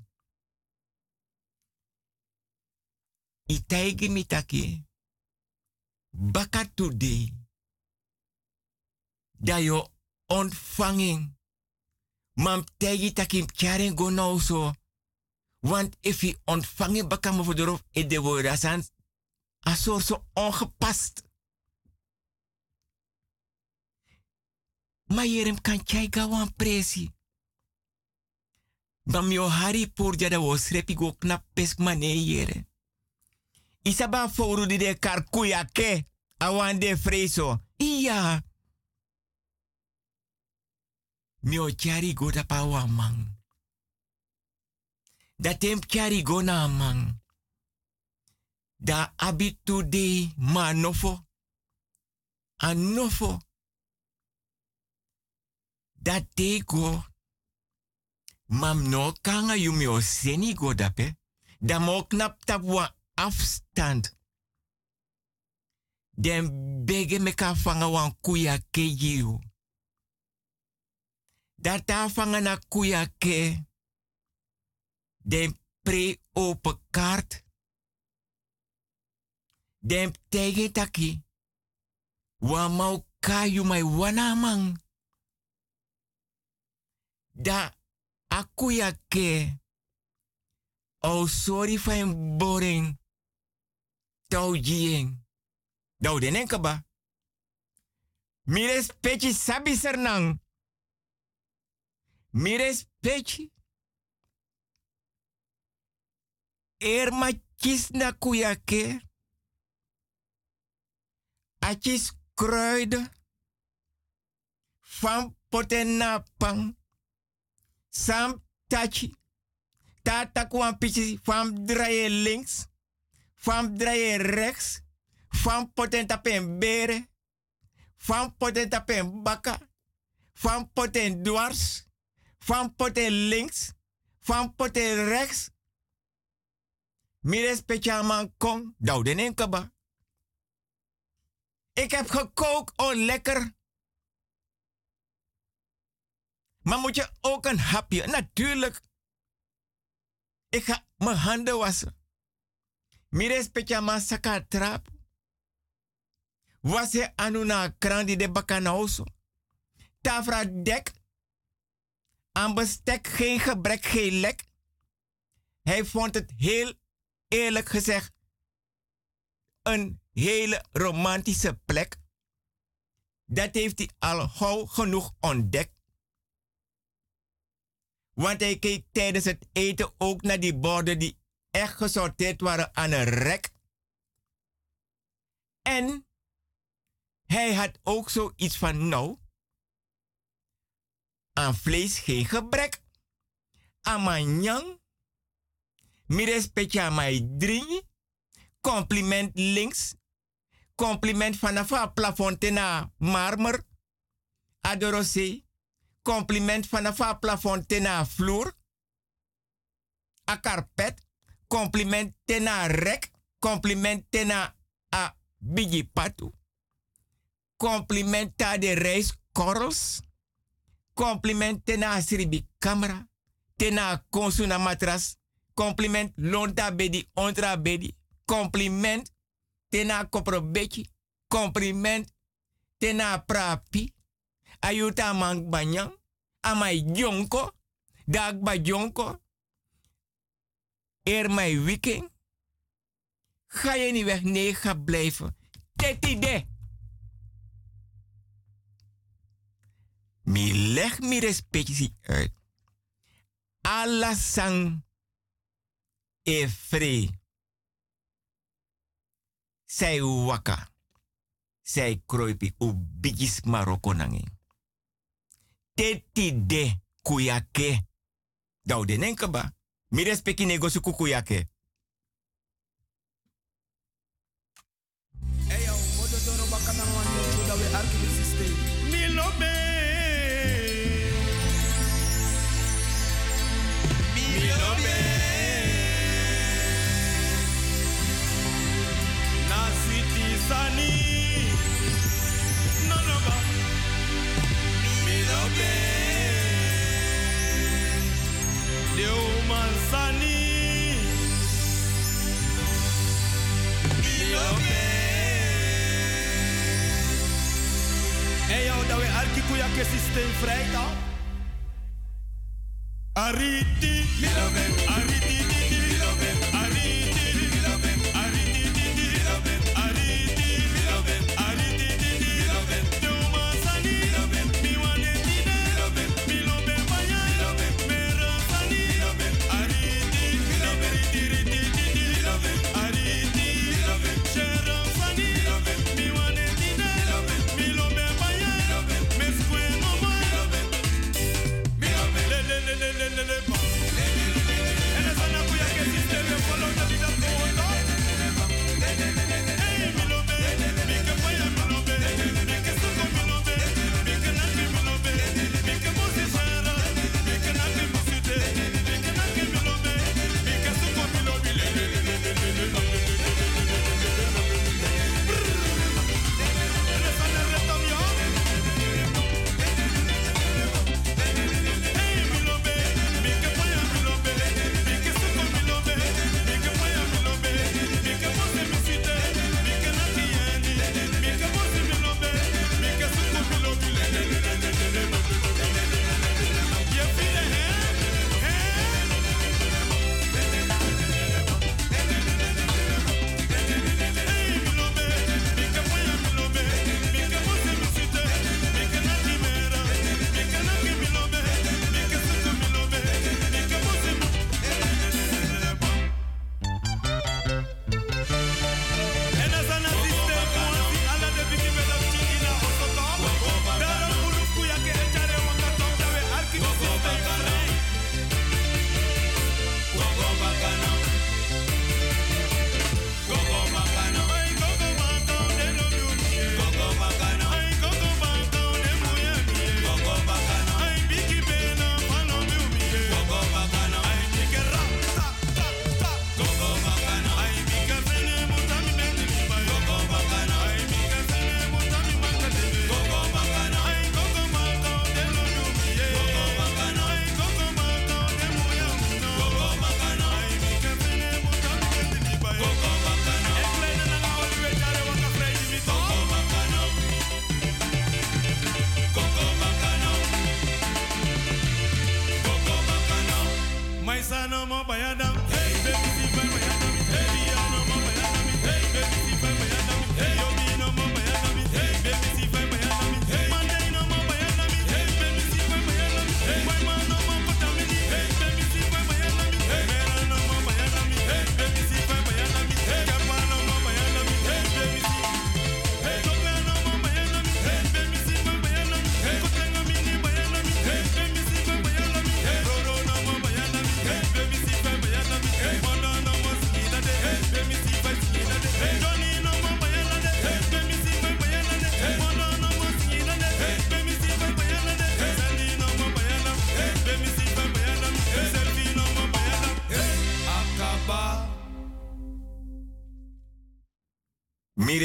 Itaigi mitaki. Baka today. Da yo ontvanging. Mam tegi taki kjaren go nou so. Want if je ontvangen baka me voor de woorden zijn a soort zo ongepast. Maar jerem kan jij gawan presi. Bam yo hari por jada wo srepi go knap pes mane yere. Isaba foru di de karkuya ke awan de freso. Iya. Mio chari go da pa mang. Da temp chari go na mang. Da abitu de manofo. Anofo. Da te go. Mam no kanga yumi o seni go dape. Da mo knap afstand. Den bege meka fanga wan kuya ke. Dat ta fanga na kuya ke. Den pre open kaart. Den tege taki. Wa mau kayu mai wanamang. Da akuya ke. Oh, sorry van boring. Tau jieng. Dau denen kaba. Mires pechi sabi sernang. Mires pechi. Erma chis na kuyake. Achis kruiden. Van potenapang. Sam tachi. Tata kwam pichi van draaien links. Van draaien rechts. Van potenta pen bere. Van potenta pen bakka. Van poten dwars. Van poten links. Van poten rechts. Mire speciaal man kom. Douden in kaba. Ik heb gekookt. Oh, lekker. Maar moet je ook een hapje? Natuurlijk. Ik ga mijn handen wassen. Mire specha ma saka trap. Wase anuna krandi de bakanauso. Tafra dek. Aan bestek geen gebrek, geen lek. Hij vond het heel eerlijk gezegd een hele romantische plek. Dat heeft hij al gauw genoeg ontdekt. Want hij keek tijdens het eten ook naar die borden die echt gesorteerd waren aan een rek. En hij had ook zoiets van, nou, aan vlees geen gebrek. Aan manjang, mire specia mai drie, compliment links, compliment vanaf het plafond na marmer, adorosé, compliment vanaf het plafond vloer, a carpet, compliment tena rek, compliment tena a bigi patu, compliment ta de reiskorrels, compliment tena sribi camera, tena konsuna matras, compliment lonta bedi ontra bedi, compliment tena kopro beki, compliment tena prapi, ayuta mang banyang, amai jonko, dag ba jonko, er mijn weekend. Ga je niet weg? Nee, ga blijven. Dit Mi leg mi respectie uit. Alla sang e free. Zij waka. Zij kroipi u bigis Marokko nangi. Dit idee kuyake. Dau de nenkaba. Mi respecti nego su kukuyake. En jou dat we elke koeia systeem vrijdag. Ariti, ariti,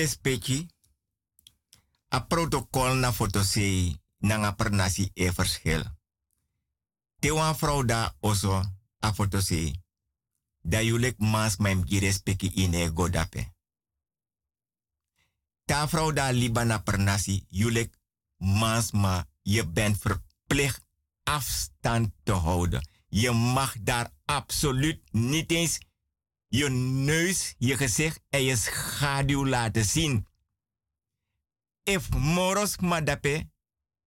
respecti. A protocol na fotosei na nga per nasi e verschil. Te wan vrouw da oso a fotosei. Da yulek mas maim gi respecti ine godape. Ta vrouw da liba na per nasi yulek mas ma je bent verplicht afstand te houden. Je mag daar absoluut niet eens je neus, je gezicht en je schaduw laten zien. If moros madape,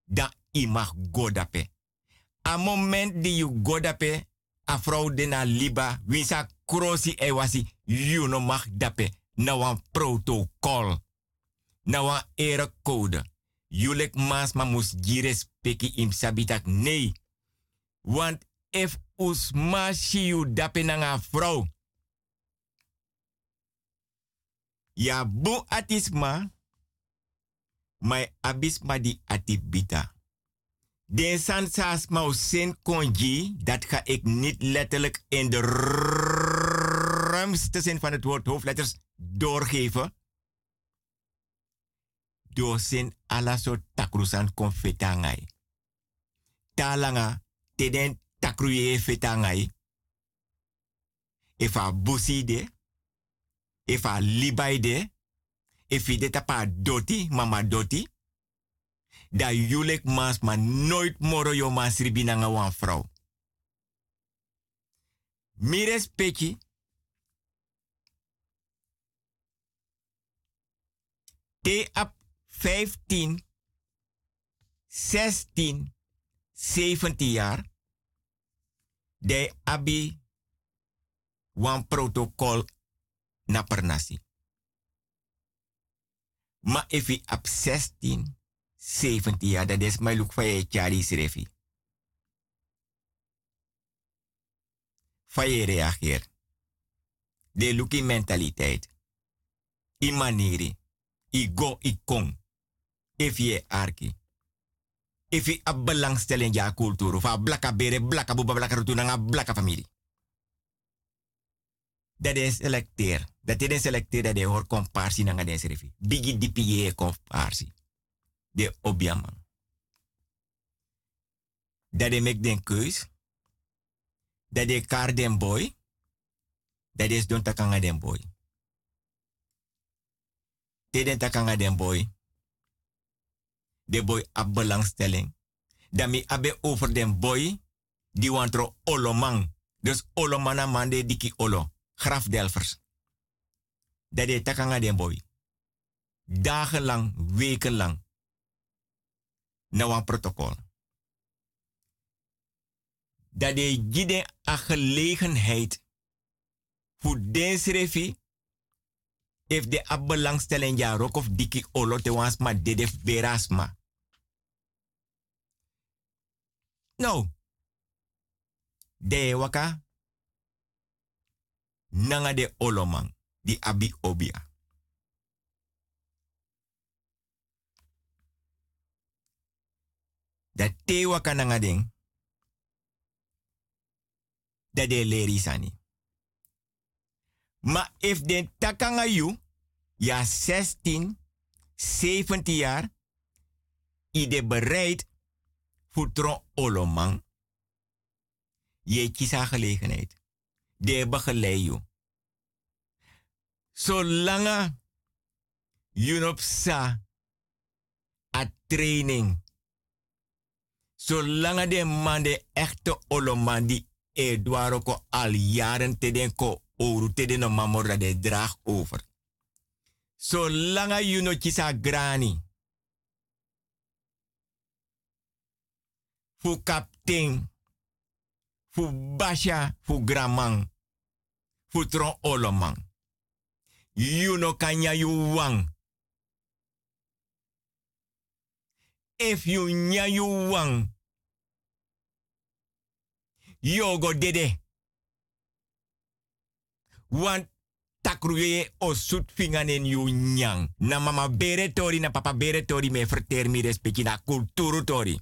dan i mag godape. A moment die you godape, a vrouw de na liba, wisa krosi e wasi, you no mag dape. Na wan protocol. Na wan ere code. Julek mas ma mus gires peki im sabitak nee. Want if us ma shiu dape na nga vrouw. Ya bu atisma, mai abisma di atibita. De san saas mau sen konji, dat ga ik niet letterlijk in de ruimste zin van het woord hoofdletters doorgeven. Door sin ala so takrusan kon fetangai. Talanga, teden takruye fetangai. Efa buside, efa libaide, efi de tapa doti, mama doti, da yulek mas ma nooit moro yo mas ribina nga wan vrouw. Mi respecti, te ap 15, 16, 17 jaar, de abi wan protocol na per nasi. Ma efi ap 16, 17 jaar, dat is mijn look van je chari srefi. Van reageer. De lookie mentaliteit. I manieri. I go, i kong. If je arki. If je a belangstelling ja cultuur. Of a blaka bere, blaka buba, blaka rutu, nga blaka familie. Dat is selecteer. Dat is selecteer dat je hoort comparsie na deze refi. Bigi dipi comparsie. De obiaman. Dat je mek den keus. Dat je kar den boy. Dat is don takanga den boy. Te den takanga den boy. De boy ab belangstelling. Dan mi abe over den boy. Die wantro olomang. Dus olomana mande diki olo. Graf Delvers. Dat de takanga den boy. Dagenlang, wekenlang. Na wan protocol. Dat de gide a gelegenheid. Voor deze refi. If de a belangstelling ja rok of diki olo te wans ma dede verasma. Nou. De waka. Nanga de olomang. Di abi obia. Dat te waka nanga ding. Dat de leri sani. Maar if den takanga you, ja 16, 17 jaar, ide bereid voor tron olomang, je kies gelegenheid. De begeleid you. Zolang je sa a training, zolang de man de echte oloman die Eduardo ko al jaren te den ko te mamora de draag over. Zolang je no grani. Fu kapten, fu basha, fu gramang, fu. You no kanya you wang. If you nya you wang, yo go dede. Want takruye o sut finganen yu nyang. Na mama bere tori na papa bere tori me verter mi respecti na kulturu tori.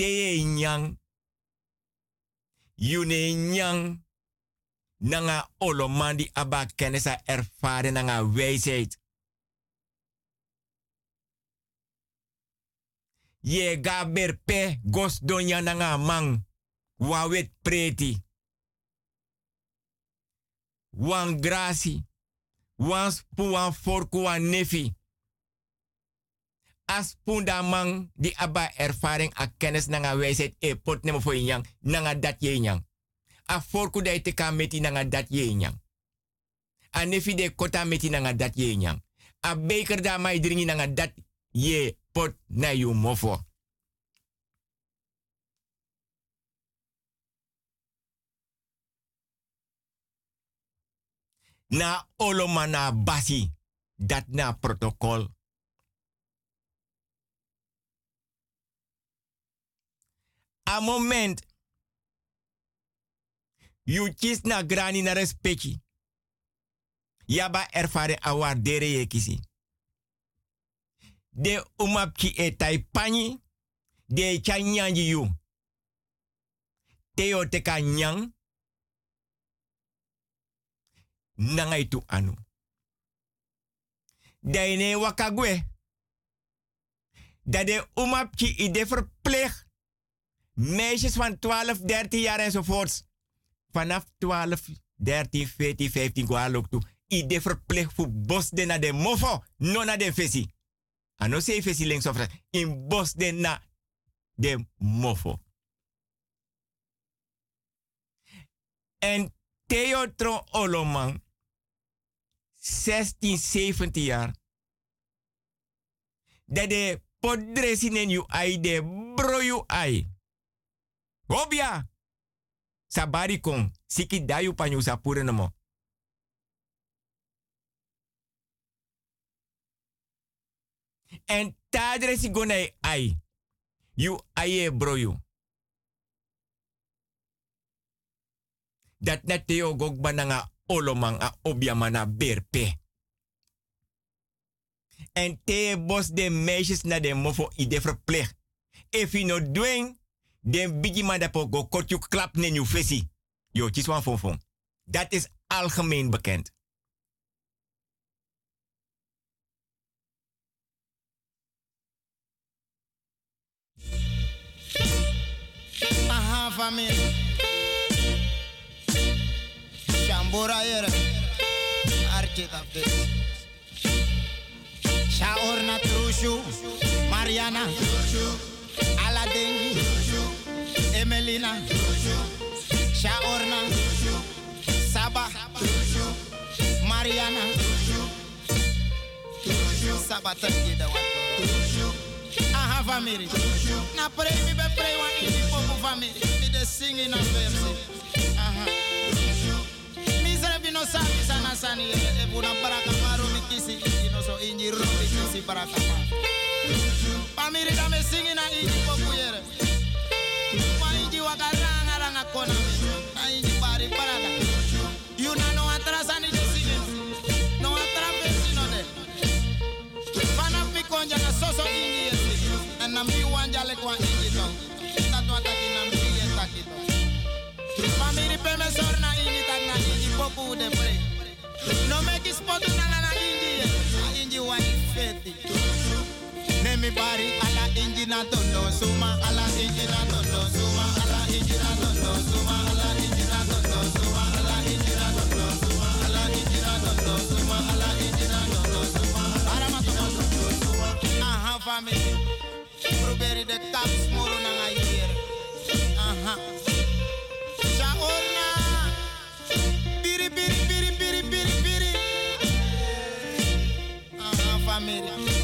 Te nyang. You ne nyang. nanga olomandi aba kennis a ervaren nanga wijsheid. Ye ga berpe gos donya nanga mang. Wawet preti. Wan grasi. Wan spu wan forku nefi. As punda mang di aba ervaring a kennis nanga wijsheid e pot nemo inyang nanga dat ye inyang. A forku da ite nanga dat ye inyang. A nefi de kota meti nanga dat ye inyang. A beker da mai dringi nanga dat ye pot na yu mofo. Na oloma na basi. Dat na protocol. A moment. You kies na grani na respecti. Yaba erfare a waardere ye kisi. De umapki e tai pani. De chanyanji you. Teo te ka nyang. Tu anu. Daine wakagwe. Dat de umapki ide verpleeg. Meisjes van 12, 13 jaar enzovoorts. Vanaf 12, 13, 14, 15 kwa ook toe. Ide verplicht voor bos de na de mofo. No na de fesi. Ano se fesi links of rechts. In bos de na de mofo. En Theo Tron Oloman. 16, 17 jaar. Dat de podresin en you ai de bro ai. Obia. Sabari kon. Siki dayu panyu sapure namo. En tadre si gonai ai. You aye bro you. Dat net teo gok bananga olomang a obiamana berpe. En te bos de meisjes na de mofo ide verplicht. If you no doing, den bigi man dapo go you klap nen you fesi. Yo, chis wan fon fon. Dat is algemeen bekend. Aha, família. Chambura era. Arte da vez. Shaorna Trushu. Mariana. Aladdin. Emelina. Shaorna. Saba. Mariana. Saba waktu. Aha family. Na pray mi be pray wan ini popo family. Mi de sing in a verse. Aha. Mi zrebi no sami sana sani e buna baraka maro mi kisi inji no so inji ro mi kisi baraka ma. Family da me sing in a inji popo yere. Wa inji wakaranga ranga kona mi. Na inji bari ala inji na tondo suma. Ala inji na tondo suma. Family. Probeer de kaps moro na nga hier. Aha. Shaorna. Biri biri biri biri biri biri. Aha family.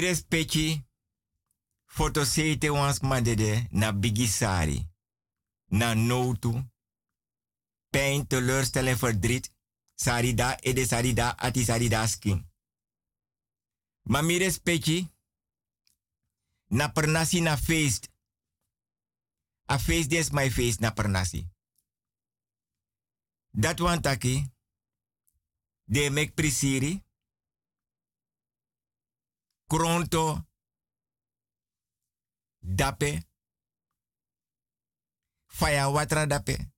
Mires pechi foto sete wans madede na bigisari. Na notu. Pijn, teleurstelling, verdriet. Sarida, ede sarida, ati sarida skin. Maar mires. Na pernasi na feest. A feest is my feest na pernasi. Dat want taki. De mek prisiri. Kronto. Dape. Faya watra dape.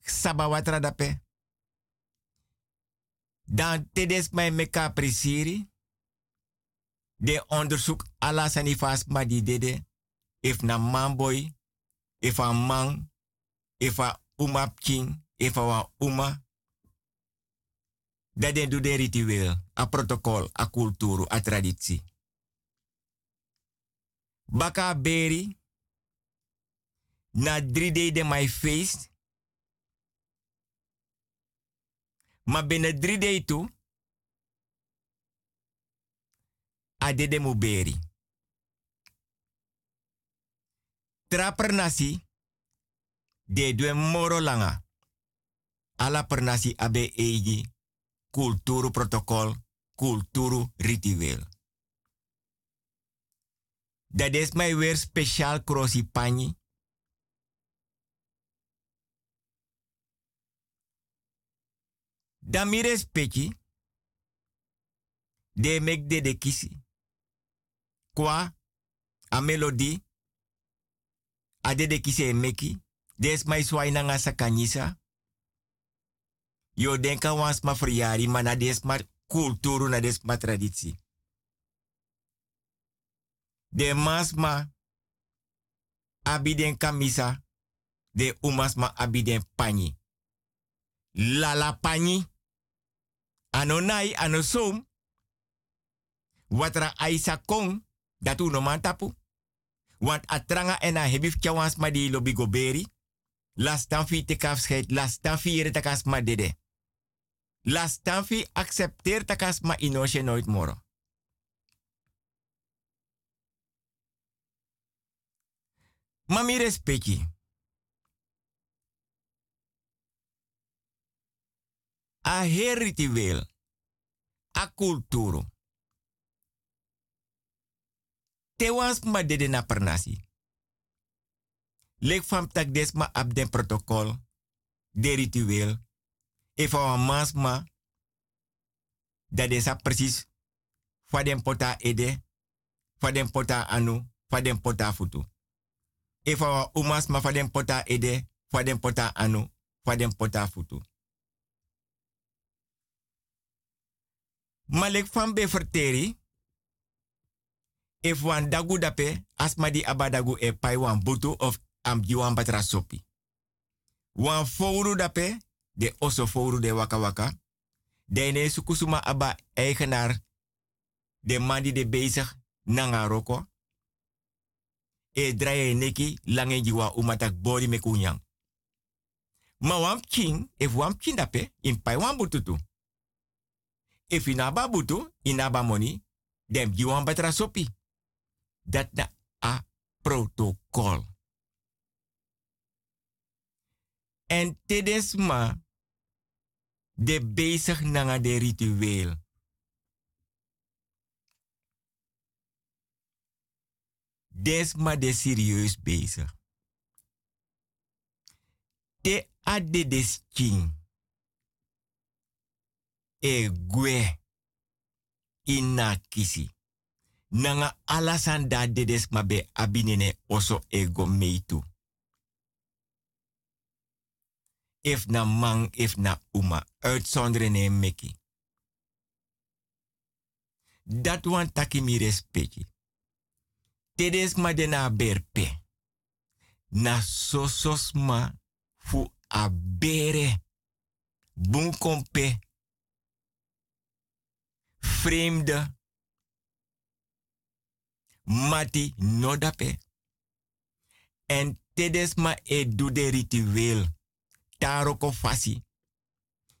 Saba watra dape. Dan tedes mij meka presiri. De onderzoek ala sanifas ma di dede. If na manboy. If a man. If a umap king. If a uma. Dat den doet de ritueel, a protocol, a cultuur, a traditie. Baka beri, na drie dagen de My feest, maar binnen drie dagen toe, a de de beri. Trapper nasi, de due moro langa, ala per nasi abe eigi culturu protocol, culturu ritueel. Dat is mij weer speciaal crossi pani. Dan mi respecti. De mek de de kisi. Kwa a melodi. A de de kisi e meki. Des mai nga sa kanyisa. Yo denka wans ma friari, ma kulturu na des ma traditie. De masma abiden kamisa. De umasma abiden pani. Lala pani. Anonai anosom. Watra aisa kong. Datu no man tapu. Want atranga en hebif kjawans ma di lobi goberi. Las. Las ma dede. Las dan fi accepteer takas ma inosje nooit moro. Mami respecti. A her ritueel. A kulturu. Te wans ma dede na pernasi. Lek fam tak ab den protocol. De ritueel. E fa mas ma. Dat is precies. Fa pota ede. Fa pota anu. Fa pota futu. E fa umas ma fa pota ede. Fa pota anu. Pota futu. Maar lek van be verteri. If wan dagu dape, asma di abadagu e pai wan butu of am jiwan batra sopi. Wan dape, de oso fouru de waka waka. De ne sukusuma aba eigenaar. De man die de bezig nanga roko. E draai neki lange jiwa umatak bori me kunyang. Ma wam king, if wam king dape, in pai bututu. If inaba butu, inaba money, dem jiwan batra. Dat na a protocol. En tedesma de bezig nanga de ritueel. Desma de serieus bezig. Te ade des king. E kisi. Nanga alasan da dedes mabe abinene oso ego meitu. If na man, if na uma, uitzonderen ne meki. Dat wan taki mi respecti. Tedes ma de na berpe. Na sosos ma fu abere. Bun kompe. Vreemde. Mati no dape. En tedes ma e du de ritueel. Taroko fasi.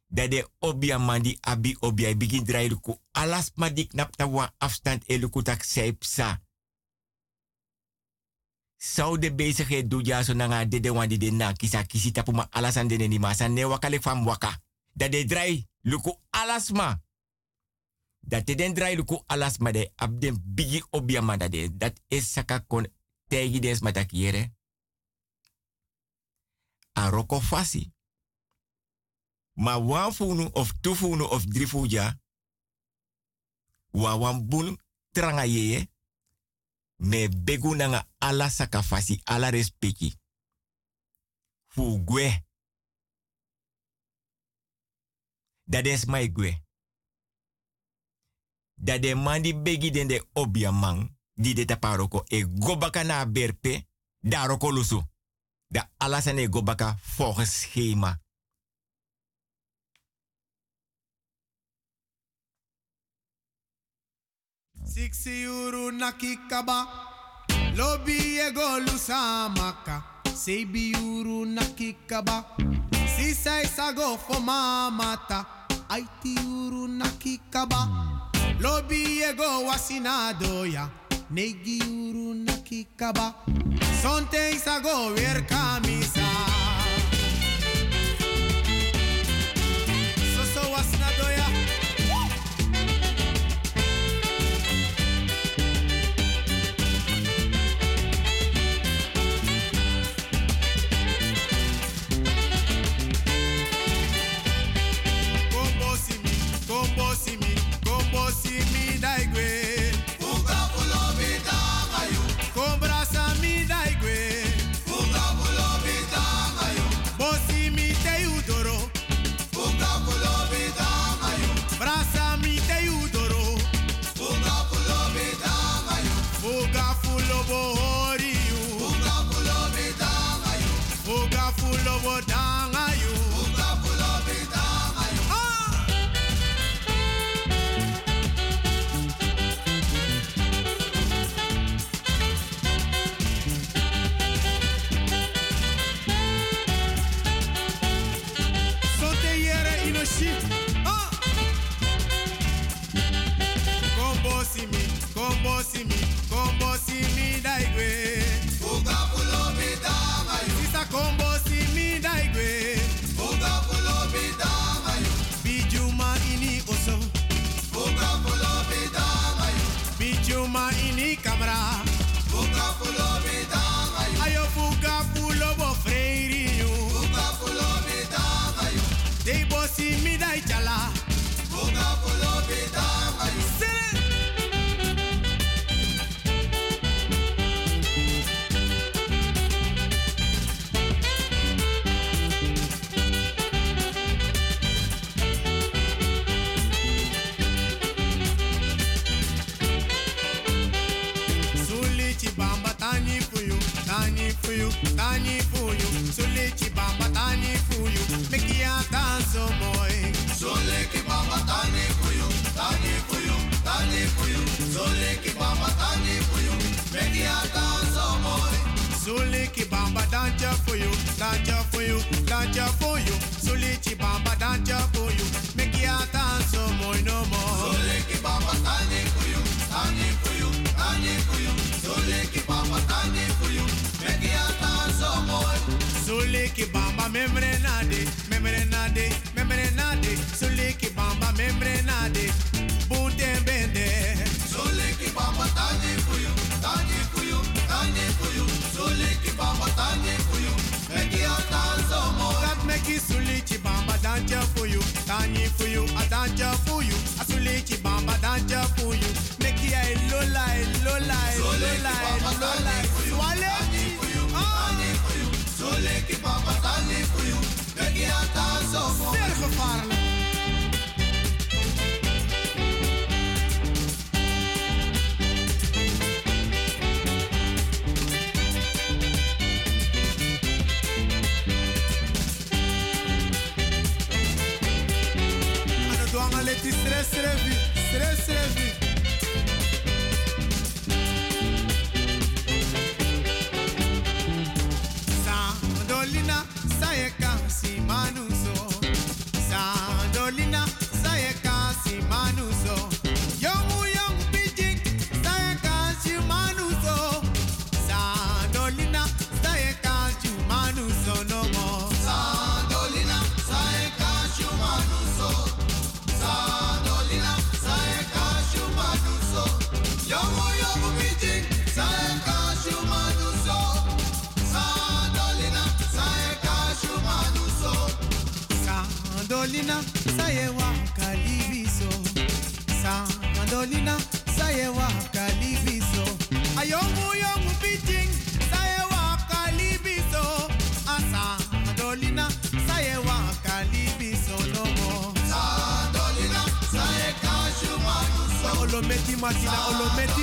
Dat de obia mandi abi obia begin draaien ko alas ma dik napta wa afstand eluku tak seipsa. Zou de bezigheid doe ja zo nanga de de wan de na kisa kisi tapu ma ni ma san ne wakale fam waka. Dat de draai luku alas ma. Dat de den draai luku alas de ab den bigi obia dat is saka kon tegi des. A fasi. Ma wan funu of tu funu of drie fuja. Wa wan bun tranga yeye. Me begu nanga ala saka fasi ala respeki. Fu gwe. Dat is my gwe. Dat de man begi den de obia man. Die de taparoko e gobaka na berpe. Daroko lusu. Da alles en e gobaka volgens schema. Siksi uru nakikaba Lobi ego lusamaka Sebi uru nakikaba Sisa isago fo mamata. Aiti uru nakikaba Lobi ego wasinadoya Negi uru nakikaba. Sonte isago weer kamisa Soso wasinadoya olometa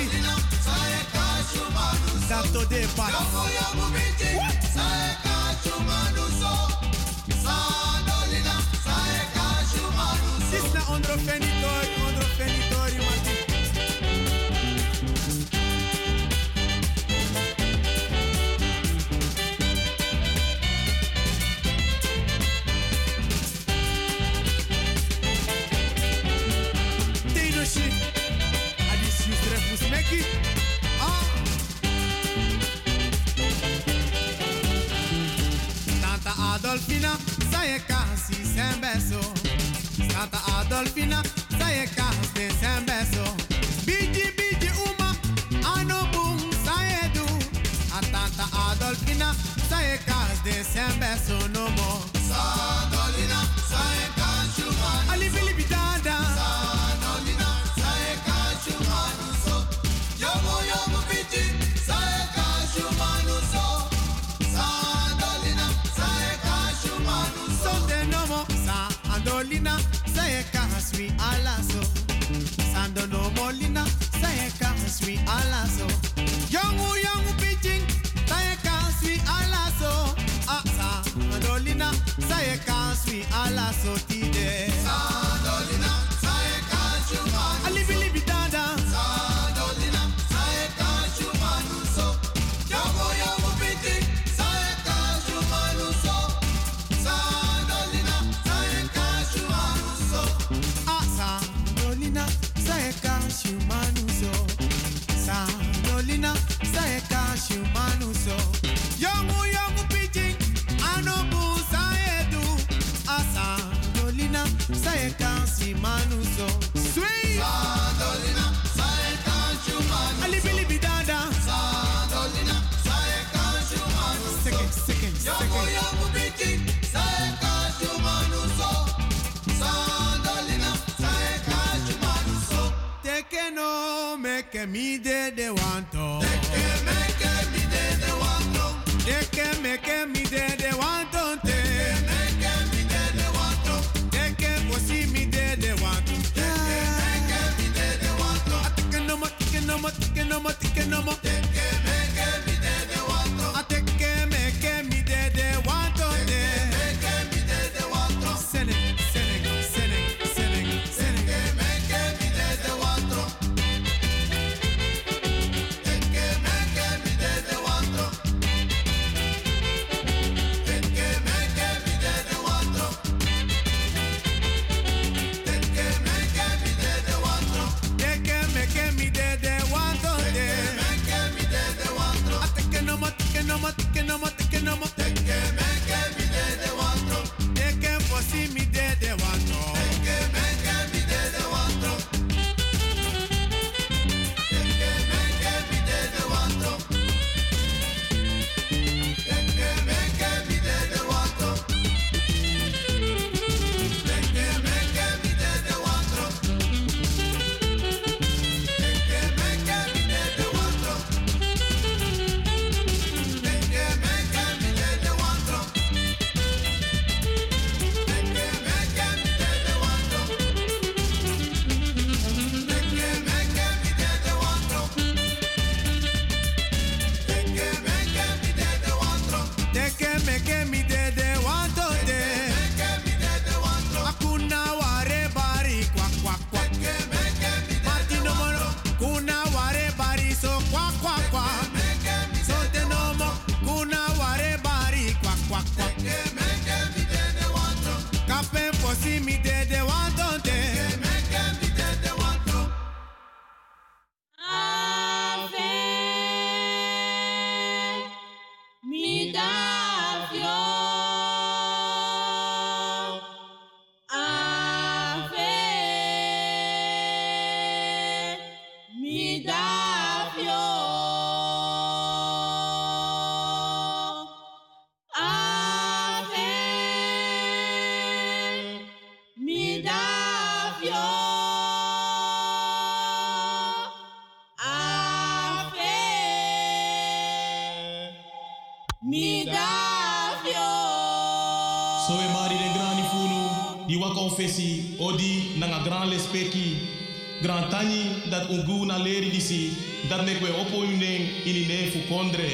dat mek we opoinen ini ne kondre.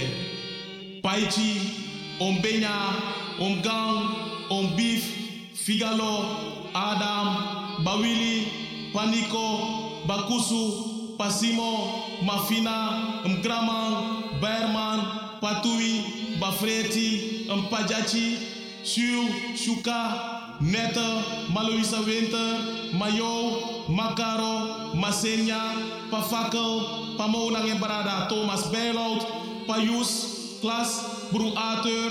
Paichi, Ombeña, Omgang, Ombeef, figalo, adam, bawili, paniko, bakusu, pasimo, mafina, mkraman, berman, patui, bafreti, mpajachi, shu, shuka, neta, maluisa winter, mayo, makaro, masenya, pafakel, pamunangin barada Thomas Belaut, Payus, Klas, Bruater,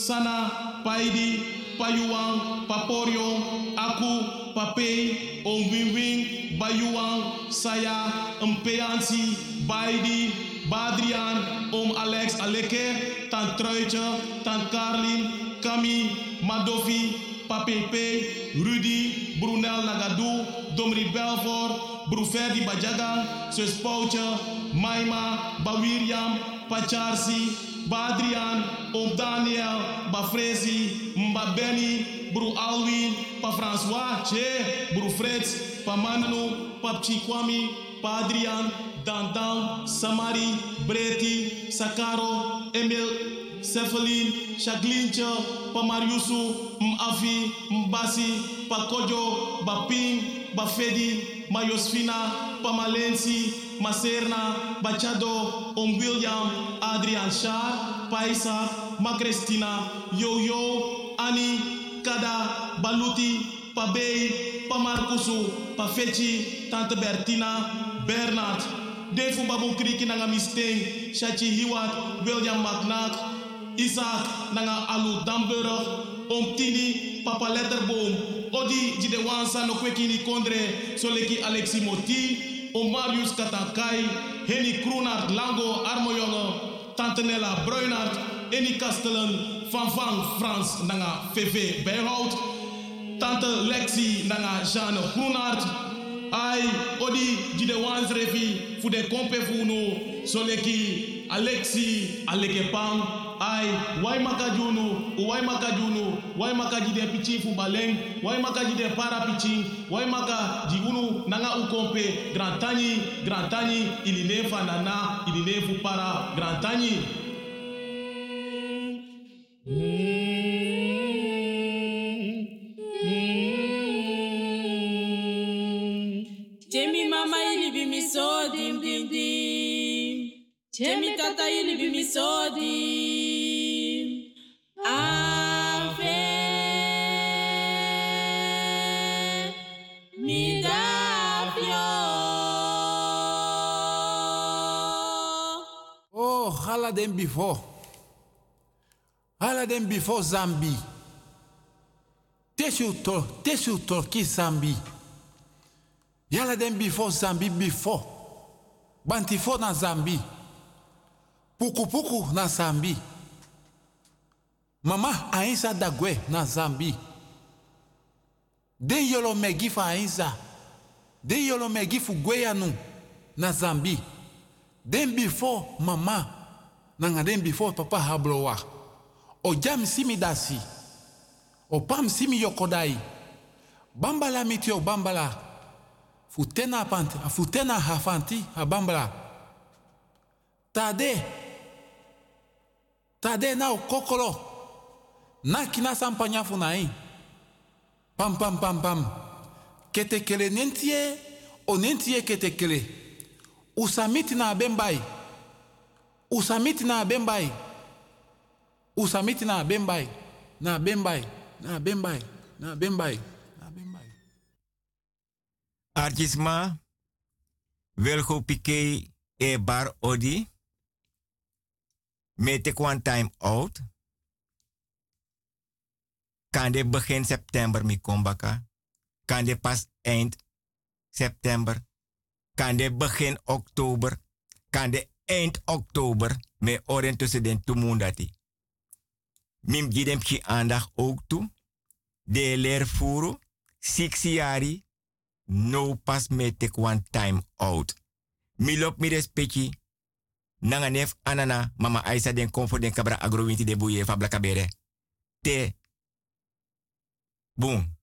Sana, Paidi, Payuang, Paporiong, Aku, Papei, Ongwingwing, Bayuang, Saya, Empeansi, Baidi, Badrian, Om Alex Aleke, Tan Truitje, Tan Karlin, Kami, Madovi, Papepe, Rudy, Brunel Nagadu, Domri Belfort, Brufevi Bajagan, Sespoucha, Maima, Bawiriam, Pacharsi, Badrian, Om Daniel, Bafrezi, Mbabeni, Bru Alwin, Pa François, Che, Bru Freds, Pa Manu, Pa Pchikwami, Pa Adrian, Samari, Breti, Sakaro, Emil, Cefalin, Chaglincha, Pa Mariusu, Mafi, Mbasi, Pa Kojo, Baping, Bafedi, Mayosfina, Pamalensi, Maserna, Bachado, Om William, Adrian Shah, Paisa, Macrestina, Yo-Yo, Annie, Kada, Baluti, Pabei, Pamarkusu, Pafechi, Tante Bertina, Bernard, Defu Babu Kriki nanga Misteng, Shachi Hiwat, William McNack, Isaac nanga Alu Damburg, Om Tini, Papa Letterboom, Odi Jidewansa no Kwekini Kondre, Soleki Alexi Moti, Om Marius Katankai, Henny Kroenart Lango Armojonge, Tante Nella Bruinart, Eni Kastelen, Van Van Frans nanga VV Bijhout, Tante Lexi nanga Jeanne Groenart. Ai, odi jide wans refi fu de kompe fu soleki Alexi aleke pam. Ai, wai makajunu, wai makajunu, wai makajide pichi fu baleng, wai makajide para pichi, wai maka jigunu nanga u kompe Grand Tani, Grand Tani, iline fa nana, iline fu para Grand Tani. Temi mama ili bi mi so dim dim dim. Temi tata ili bi mi so dim. Ave mi dafio. Oh, hala den before. Hala den before Zambi. Tesu to, tesu torki Zambi. Yala den before Zambi before. Bantifo na Zambi. Puku puku na Zambi. Mama ainsa dagwe na Zambi. Den yolo megi fa ainsa. Den yolo megi fu gweyanu na Zambi. Den before mama. Nanga den before papa hablowa. O jam simi dasi. O pam simi yokodai. Bambala miti o bambala. Futena panti, futena hafanti a bambala. Tade. tade na o kokolo na kina san panya fu na e pampampampam ketekele nenti e o nenti e ketekele. U sami ti na abe mbai u sami ti na abe mbai u sami ti na abe mbai na abe mbai na abe mbai na abe mbai na abe mbai artisma welgo pike e bar odi Met ik one time out. Kan de begin september mi kombaka. Kan de pas eind september. Kan de begin oktober. Kan de eind oktober. Me oren tussen den tumundati. Mim gidem ki aandacht ook toe. De leervoeren. Six jari no pas me take one time out. Mi lop mi respecti. Nanga nef anana mama Aisa den comfort den kabra agrowinti de buye fa blakabere. Te. Boom.